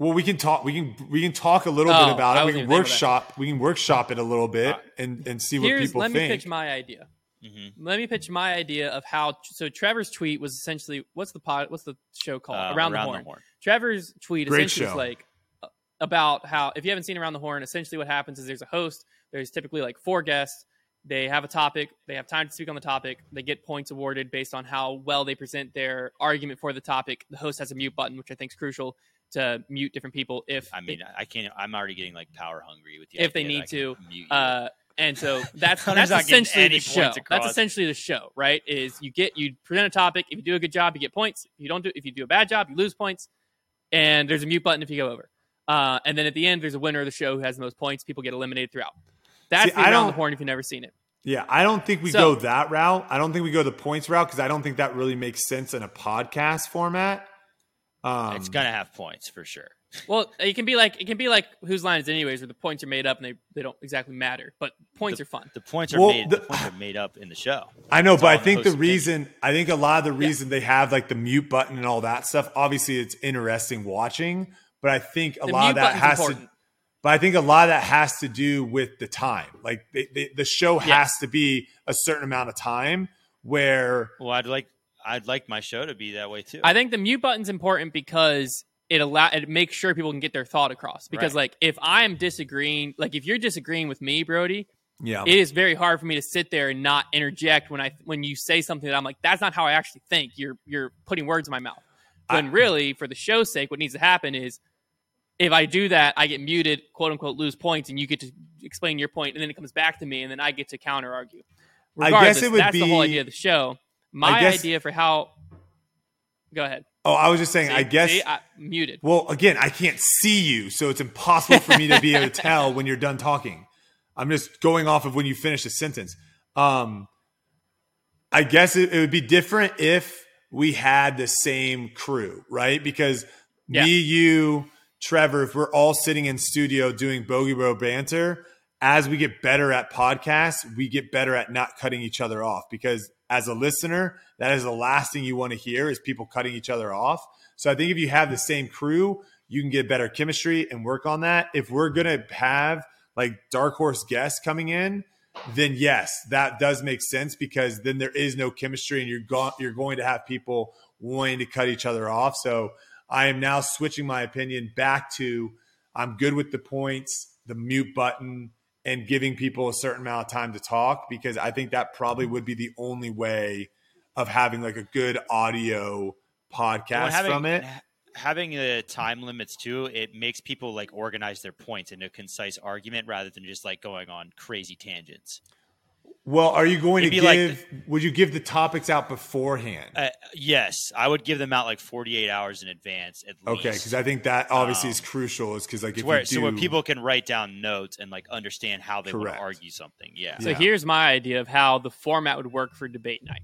Well we can talk we can we can talk a little Oh, bit about it we can even thinking about workshop we can workshop it a little bit and and see what Here's people let me pitch my idea. hmm Let me pitch my idea of how. So Trevor's tweet was essentially what's the pod, what's the show called? Uh, Around, the, horn. Trevor's tweet Great essentially show. is like uh, about how if you haven't seen Around the Horn, essentially what happens is there's a host. There's typically like four guests. They have a topic. They have time to speak on the topic. They get points awarded based on how well they present their argument for the topic. The host has a mute button, which I think is crucial to mute different people if I mean, I can't. I'm already getting like power hungry with the If they idea that need I to, mute you. uh, and so that's that's essentially the show. points That's essentially the show, right? Is you get you present a topic. If you do a good job, you get points. If you don't do, if you do a bad job, you lose points. And there's a mute button if you go over. Uh, and then at the end, there's a winner of the show who has the most points. People get eliminated throughout. That's See, the I around the don't- horn. If you've never seen it, Yeah, I don't think we So- go that route. I don't think we go the points route because I don't think that really makes sense in a podcast format. Um, it's gonna have points for sure. well, it can be like it can be like whose line is it anyways, where the points are made up and they, they don't exactly matter, but points are fun. The points are Well, made. the- The, points are made up in the show. I know, It's but I think the host's reason I think a lot of the reason they have like the mute button and all that stuff. Obviously, it's interesting watching, but I think a The lot of that has important. to. But I think a lot of that has to do with the time. Like they, they, the show has Yes. to be a certain amount of time where Well, I'd like I'd like my show to be that way too. I think the mute button's important because it allow it makes sure people can get their thought across. Because Right. like if I'm disagreeing, like if you're disagreeing with me, Brody, yeah, it is very hard for me to sit there and not interject when I when you say something that I'm like, that's not how I actually think. You're you're putting words in my mouth. When really, for the show's sake, what needs to happen is if I do that, I get muted, quote unquote, lose points, and you get to explain your point, and then it comes back to me, and then I get to counter argue. I guess it would that's the whole idea of the show. My guess- idea for how. Go ahead. Oh, I was just saying. See? I guess. See? I, muted. Well, again, I can't see you, so it's impossible for me to be able to tell when you're done talking. I'm just going off of when you finish a sentence. Um, I guess it, it would be different if we had the same crew, right? Because Yeah. me, you, Trevor, if we're all sitting in studio doing Bogey Bro banter, as we get better at podcasts, we get better at not cutting each other off. Because as a listener, that is the last thing you want to hear is people cutting each other off. So I think if you have the same crew, you can get better chemistry and work on that. If we're gonna have like dark horse guests coming in, then yes, that does make sense because then there is no chemistry and you're go- you're going to have people wanting to cut each other off. So I am now switching my opinion back to I'm good with the points, the mute button, and giving people a certain amount of time to talk because I think that probably would be the only way of having like a good audio podcast Well, having, from it. Having the time limits too, it makes people like organize their points into a concise argument rather than just like going on crazy tangents. Well, are you going to It'd be like give? would you give the topics out beforehand? Uh, yes, I would give them out like 48 hours in advance at least. okay, because I think that obviously Um, is crucial. Is because like if where, you do, so where people can write down notes and like understand how they want Correct. to argue something. Yeah. So Yeah. here's my idea of how the format would work for debate night,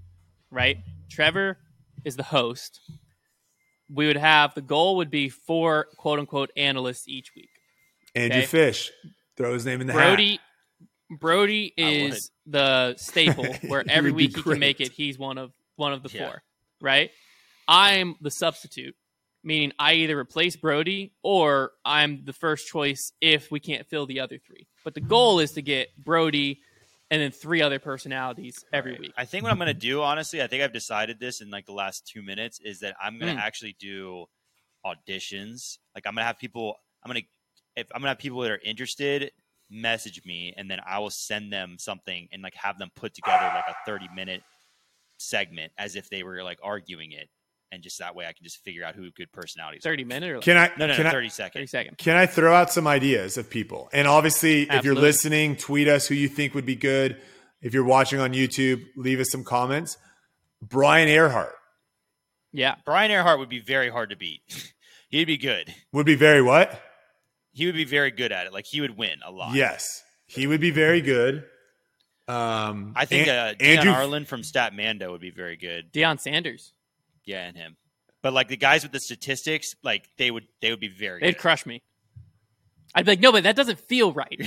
right? Trevor is the host. We would have the goal would be four quote unquote analysts each week. Andrew okay. Fish, throw his name in the hat. Brody Brody I is the staple where every week he can make it. He's one of one of the Yeah. four, right? I'm the substitute, meaning I either replace Brody or I'm the first choice if we can't fill the other three. But the goal is to get Brody and then three other personalities every Right. week. I think what I'm going to do, honestly, I think I've decided this in like the last two minutes, is that I'm going to Mm. actually do auditions. Like I'm going to have people. I'm going to if I'm going to have people that are interested message me, and then I will send them something and like have them put together like a 30 minute segment as if they were like arguing it, and just that way I can just figure out who good personalities. are. Thirty minute or like Can I? No, no, can no, I, 30 thirty seconds. seconds. Can I throw out some ideas of people? And obviously, if you're listening, tweet us who you think would be good. If you're watching on YouTube, leave us some comments. Brian Earhart Yeah, Brian Earhart would be very hard to beat. He'd be good. would be very what? He would be very good at it. Like he would win a lot. Yes, he would be very good. Um, I think An- uh, Dion Andrew Arlen from StatMando would be very good. Deion Sanders. Yeah, and him. But like the guys with the statistics, like they would they would be very They'd good. crush me. I'd be like, no, but that doesn't feel right.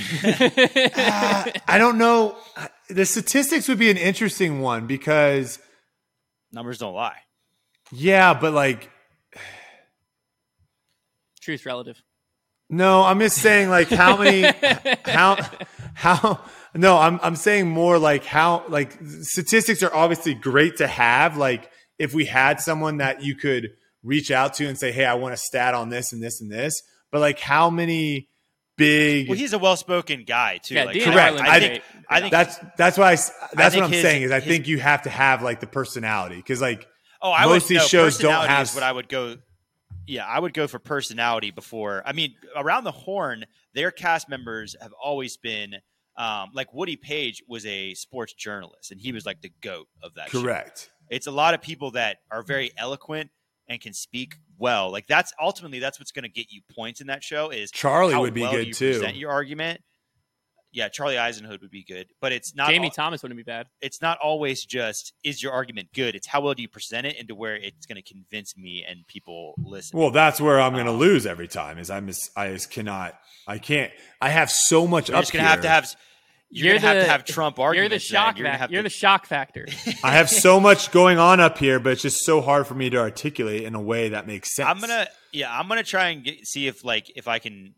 Ah, I don't know. The statistics would be an interesting one because, Numbers don't lie. yeah, but like, Truth relative. No, I'm just saying, like, how many, how, how, no, I'm, I'm saying more like how, like, statistics are obviously great to have. Like, if we had someone that you could reach out to and say, hey, I want a stat on this and this and this, but like, how many big, Well, he's a well-spoken guy too. Yeah, like, Dean Correct. Ireland's I great. think I think that's, that's why I, s- that's think what I'm his- saying is I his- think you have to have like the personality. Cause like, Oh, I Most would, of these no, shows don't have- is what I would go. Yeah, I would go for personality before. I mean, around the horn, their cast members have always been um, like Woody Paige was a sports journalist, and he was like the goat of that. show. correct. It's a lot of people that are very eloquent and can speak well. Like that's ultimately that's what's going to get you points in that show. Is Charlie how would be well good you too. Present your argument. Yeah, Charlie Eisenhood would be good, but it's not. Jamie al- Thomas wouldn't be bad. it's not always just is your argument good. It's how well do you present it into where it's going to convince me and people listen. Well, that's where I'm going to Um, lose every time. Is I'm I just cannot. I can't. I have so much you're up just going to have to have. You're, You're going to have the- to have Trump You're the then. shock. You're, gonna fac- you're to- the shock factor. I have so much going on up here, but it's just so hard for me to articulate in a way that makes sense. I'm gonna yeah, I'm gonna try and get, see if like if I can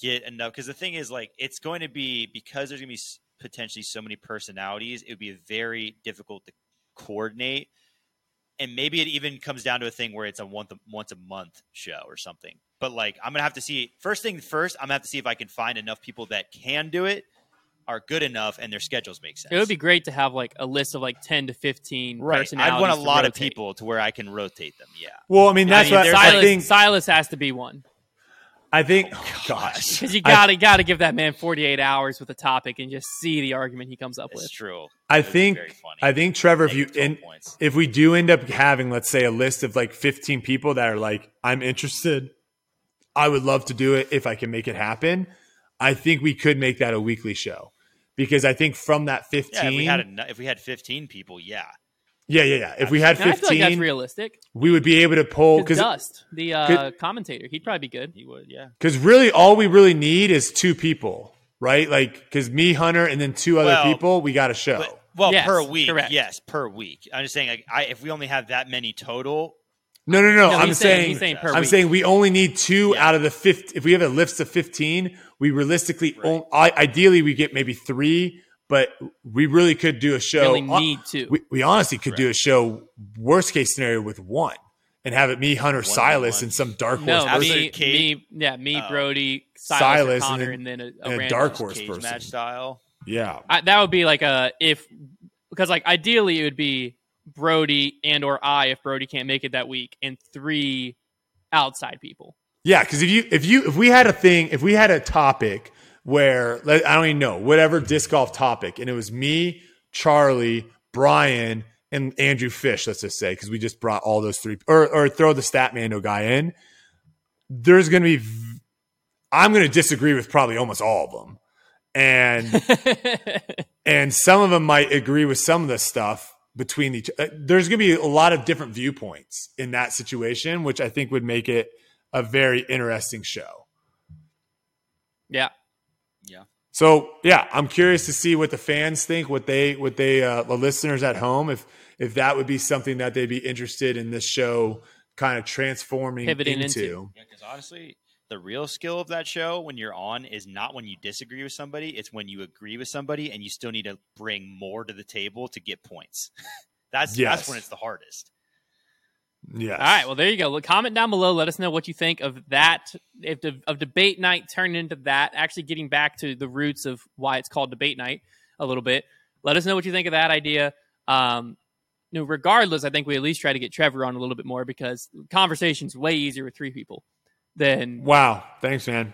get enough because the thing is like it's going to be because there's gonna be potentially so many personalities. It would be very difficult to coordinate, and maybe it even comes down to a thing where it's a once a, once a month show or something. But like I'm gonna have to see first thing first. I'm gonna have to see if I can find enough people that can do it, are good enough, and their schedules make sense. It would be great to have like a list of like ten to fifteen right. personalities. I'd want a to lot of people to where I can rotate them. Yeah. well, I mean, that's I mean, what there's- I think. Silas has to be one I think. Oh, oh gosh, because you gotta gotta give that man forty eight hours with a topic and just see the argument he comes up It's with. true. I It think. I think Trevor, if you Negative in, if we do end up having, let's say, a list of like 15 people that are like, I'm interested, I would love to do it if I can make it happen. I think we could make that a weekly show because I think from that 15, Yeah, if we had a, if we had 15 people, yeah. Yeah, yeah, yeah. If we had And I feel like that's 15, realistic. we would be able to pull Because because Dust, the uh, commentator, he'd probably be good. He would, yeah. because really all we really need is two people, right? Like because me, Hunter, and then two other Well, people, we got a show. But, well, Yes, per week, correct. yes, per week. I'm just saying, like, I if we only have that many total, no, no, no. No, I'm saying, saying, saying per I'm week. saying we only need two Yeah. out of the 15. If we have a list of 15, we realistically, Right. on- ideally, we get maybe three, but we really could do a show. really uh, need to. we, we honestly could do a show, worst case scenario, with one and have it me, Hunter, Silas, and some dark horse no, person. Me, me, yeah, me, Oh. Brody, Silas, Silas, and Connor, then- and then, a, a, and a dark horse cage person. match style. Yeah. I, that would be like a if because like ideally it would be Brody and or I if Brody can't make it that week, and three outside people. Yeah, because if you if you if we had a thing, if we had a topic where I don't even know whatever disc golf topic, and it was me, Charlie, Brian, and Andrew Fish, let's just say, because we just brought all those three, or or throw the Statmando guy in. There's going to be, I'm going to disagree with probably almost all of them, and and some of them might agree with some of the stuff between each uh, there's going to be a lot of different viewpoints in that situation which i think would make it a very interesting show yeah, Yeah. So yeah i'm curious to see what the fans think what they what they uh, the listeners at home if if that would be something that they'd be interested in this show kind of transforming Pivoting into, into. Yeah, because honestly, the real skill of that show when you're on is not when you disagree with somebody; it's when you agree with somebody and you still need to bring more to the table to get points. that's Yes. that's when it's the hardest. Yes All right, well there you go. Look, comment down below. Let us know what you think of that. If the, of debate night turned into that, actually getting back to the roots of why it's called debate night a little bit. Let us know what you think of that idea. Um, you know, regardless, I think we at least try to get Trevor on a little bit more because conversation's way easier with three people than. wow thanks man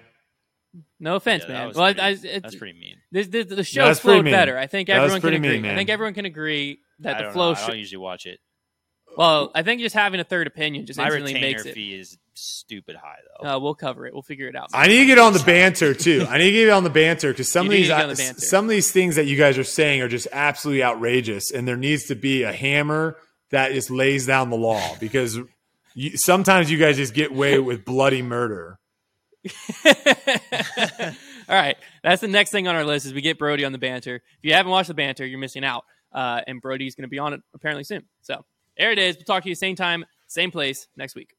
No offense, Yeah, man. well, I, pretty- I, it's, that's pretty mean. this, this, the show That's flowed better. I think That everyone can agree. mean, I think everyone can agree that I the flow. know. I don't usually watch it. Well, I think just having a third opinion just My instantly retainer makes it. fee is stupid high, though. Uh, we'll cover it. We'll figure it out. I need to get on the banter too. I need to get on the banter because some You of these need to get on the some of these things that you guys are saying are just absolutely outrageous, and there needs to be a hammer that just lays down the law because you, sometimes you guys just get away with bloody murder. All right, that's the next thing on our list is we get Brody on the banter. If you haven't watched the banter, you're missing out. Uh, and Brody's going to be on it apparently soon. So there it is. We'll talk to you same time, same place next week.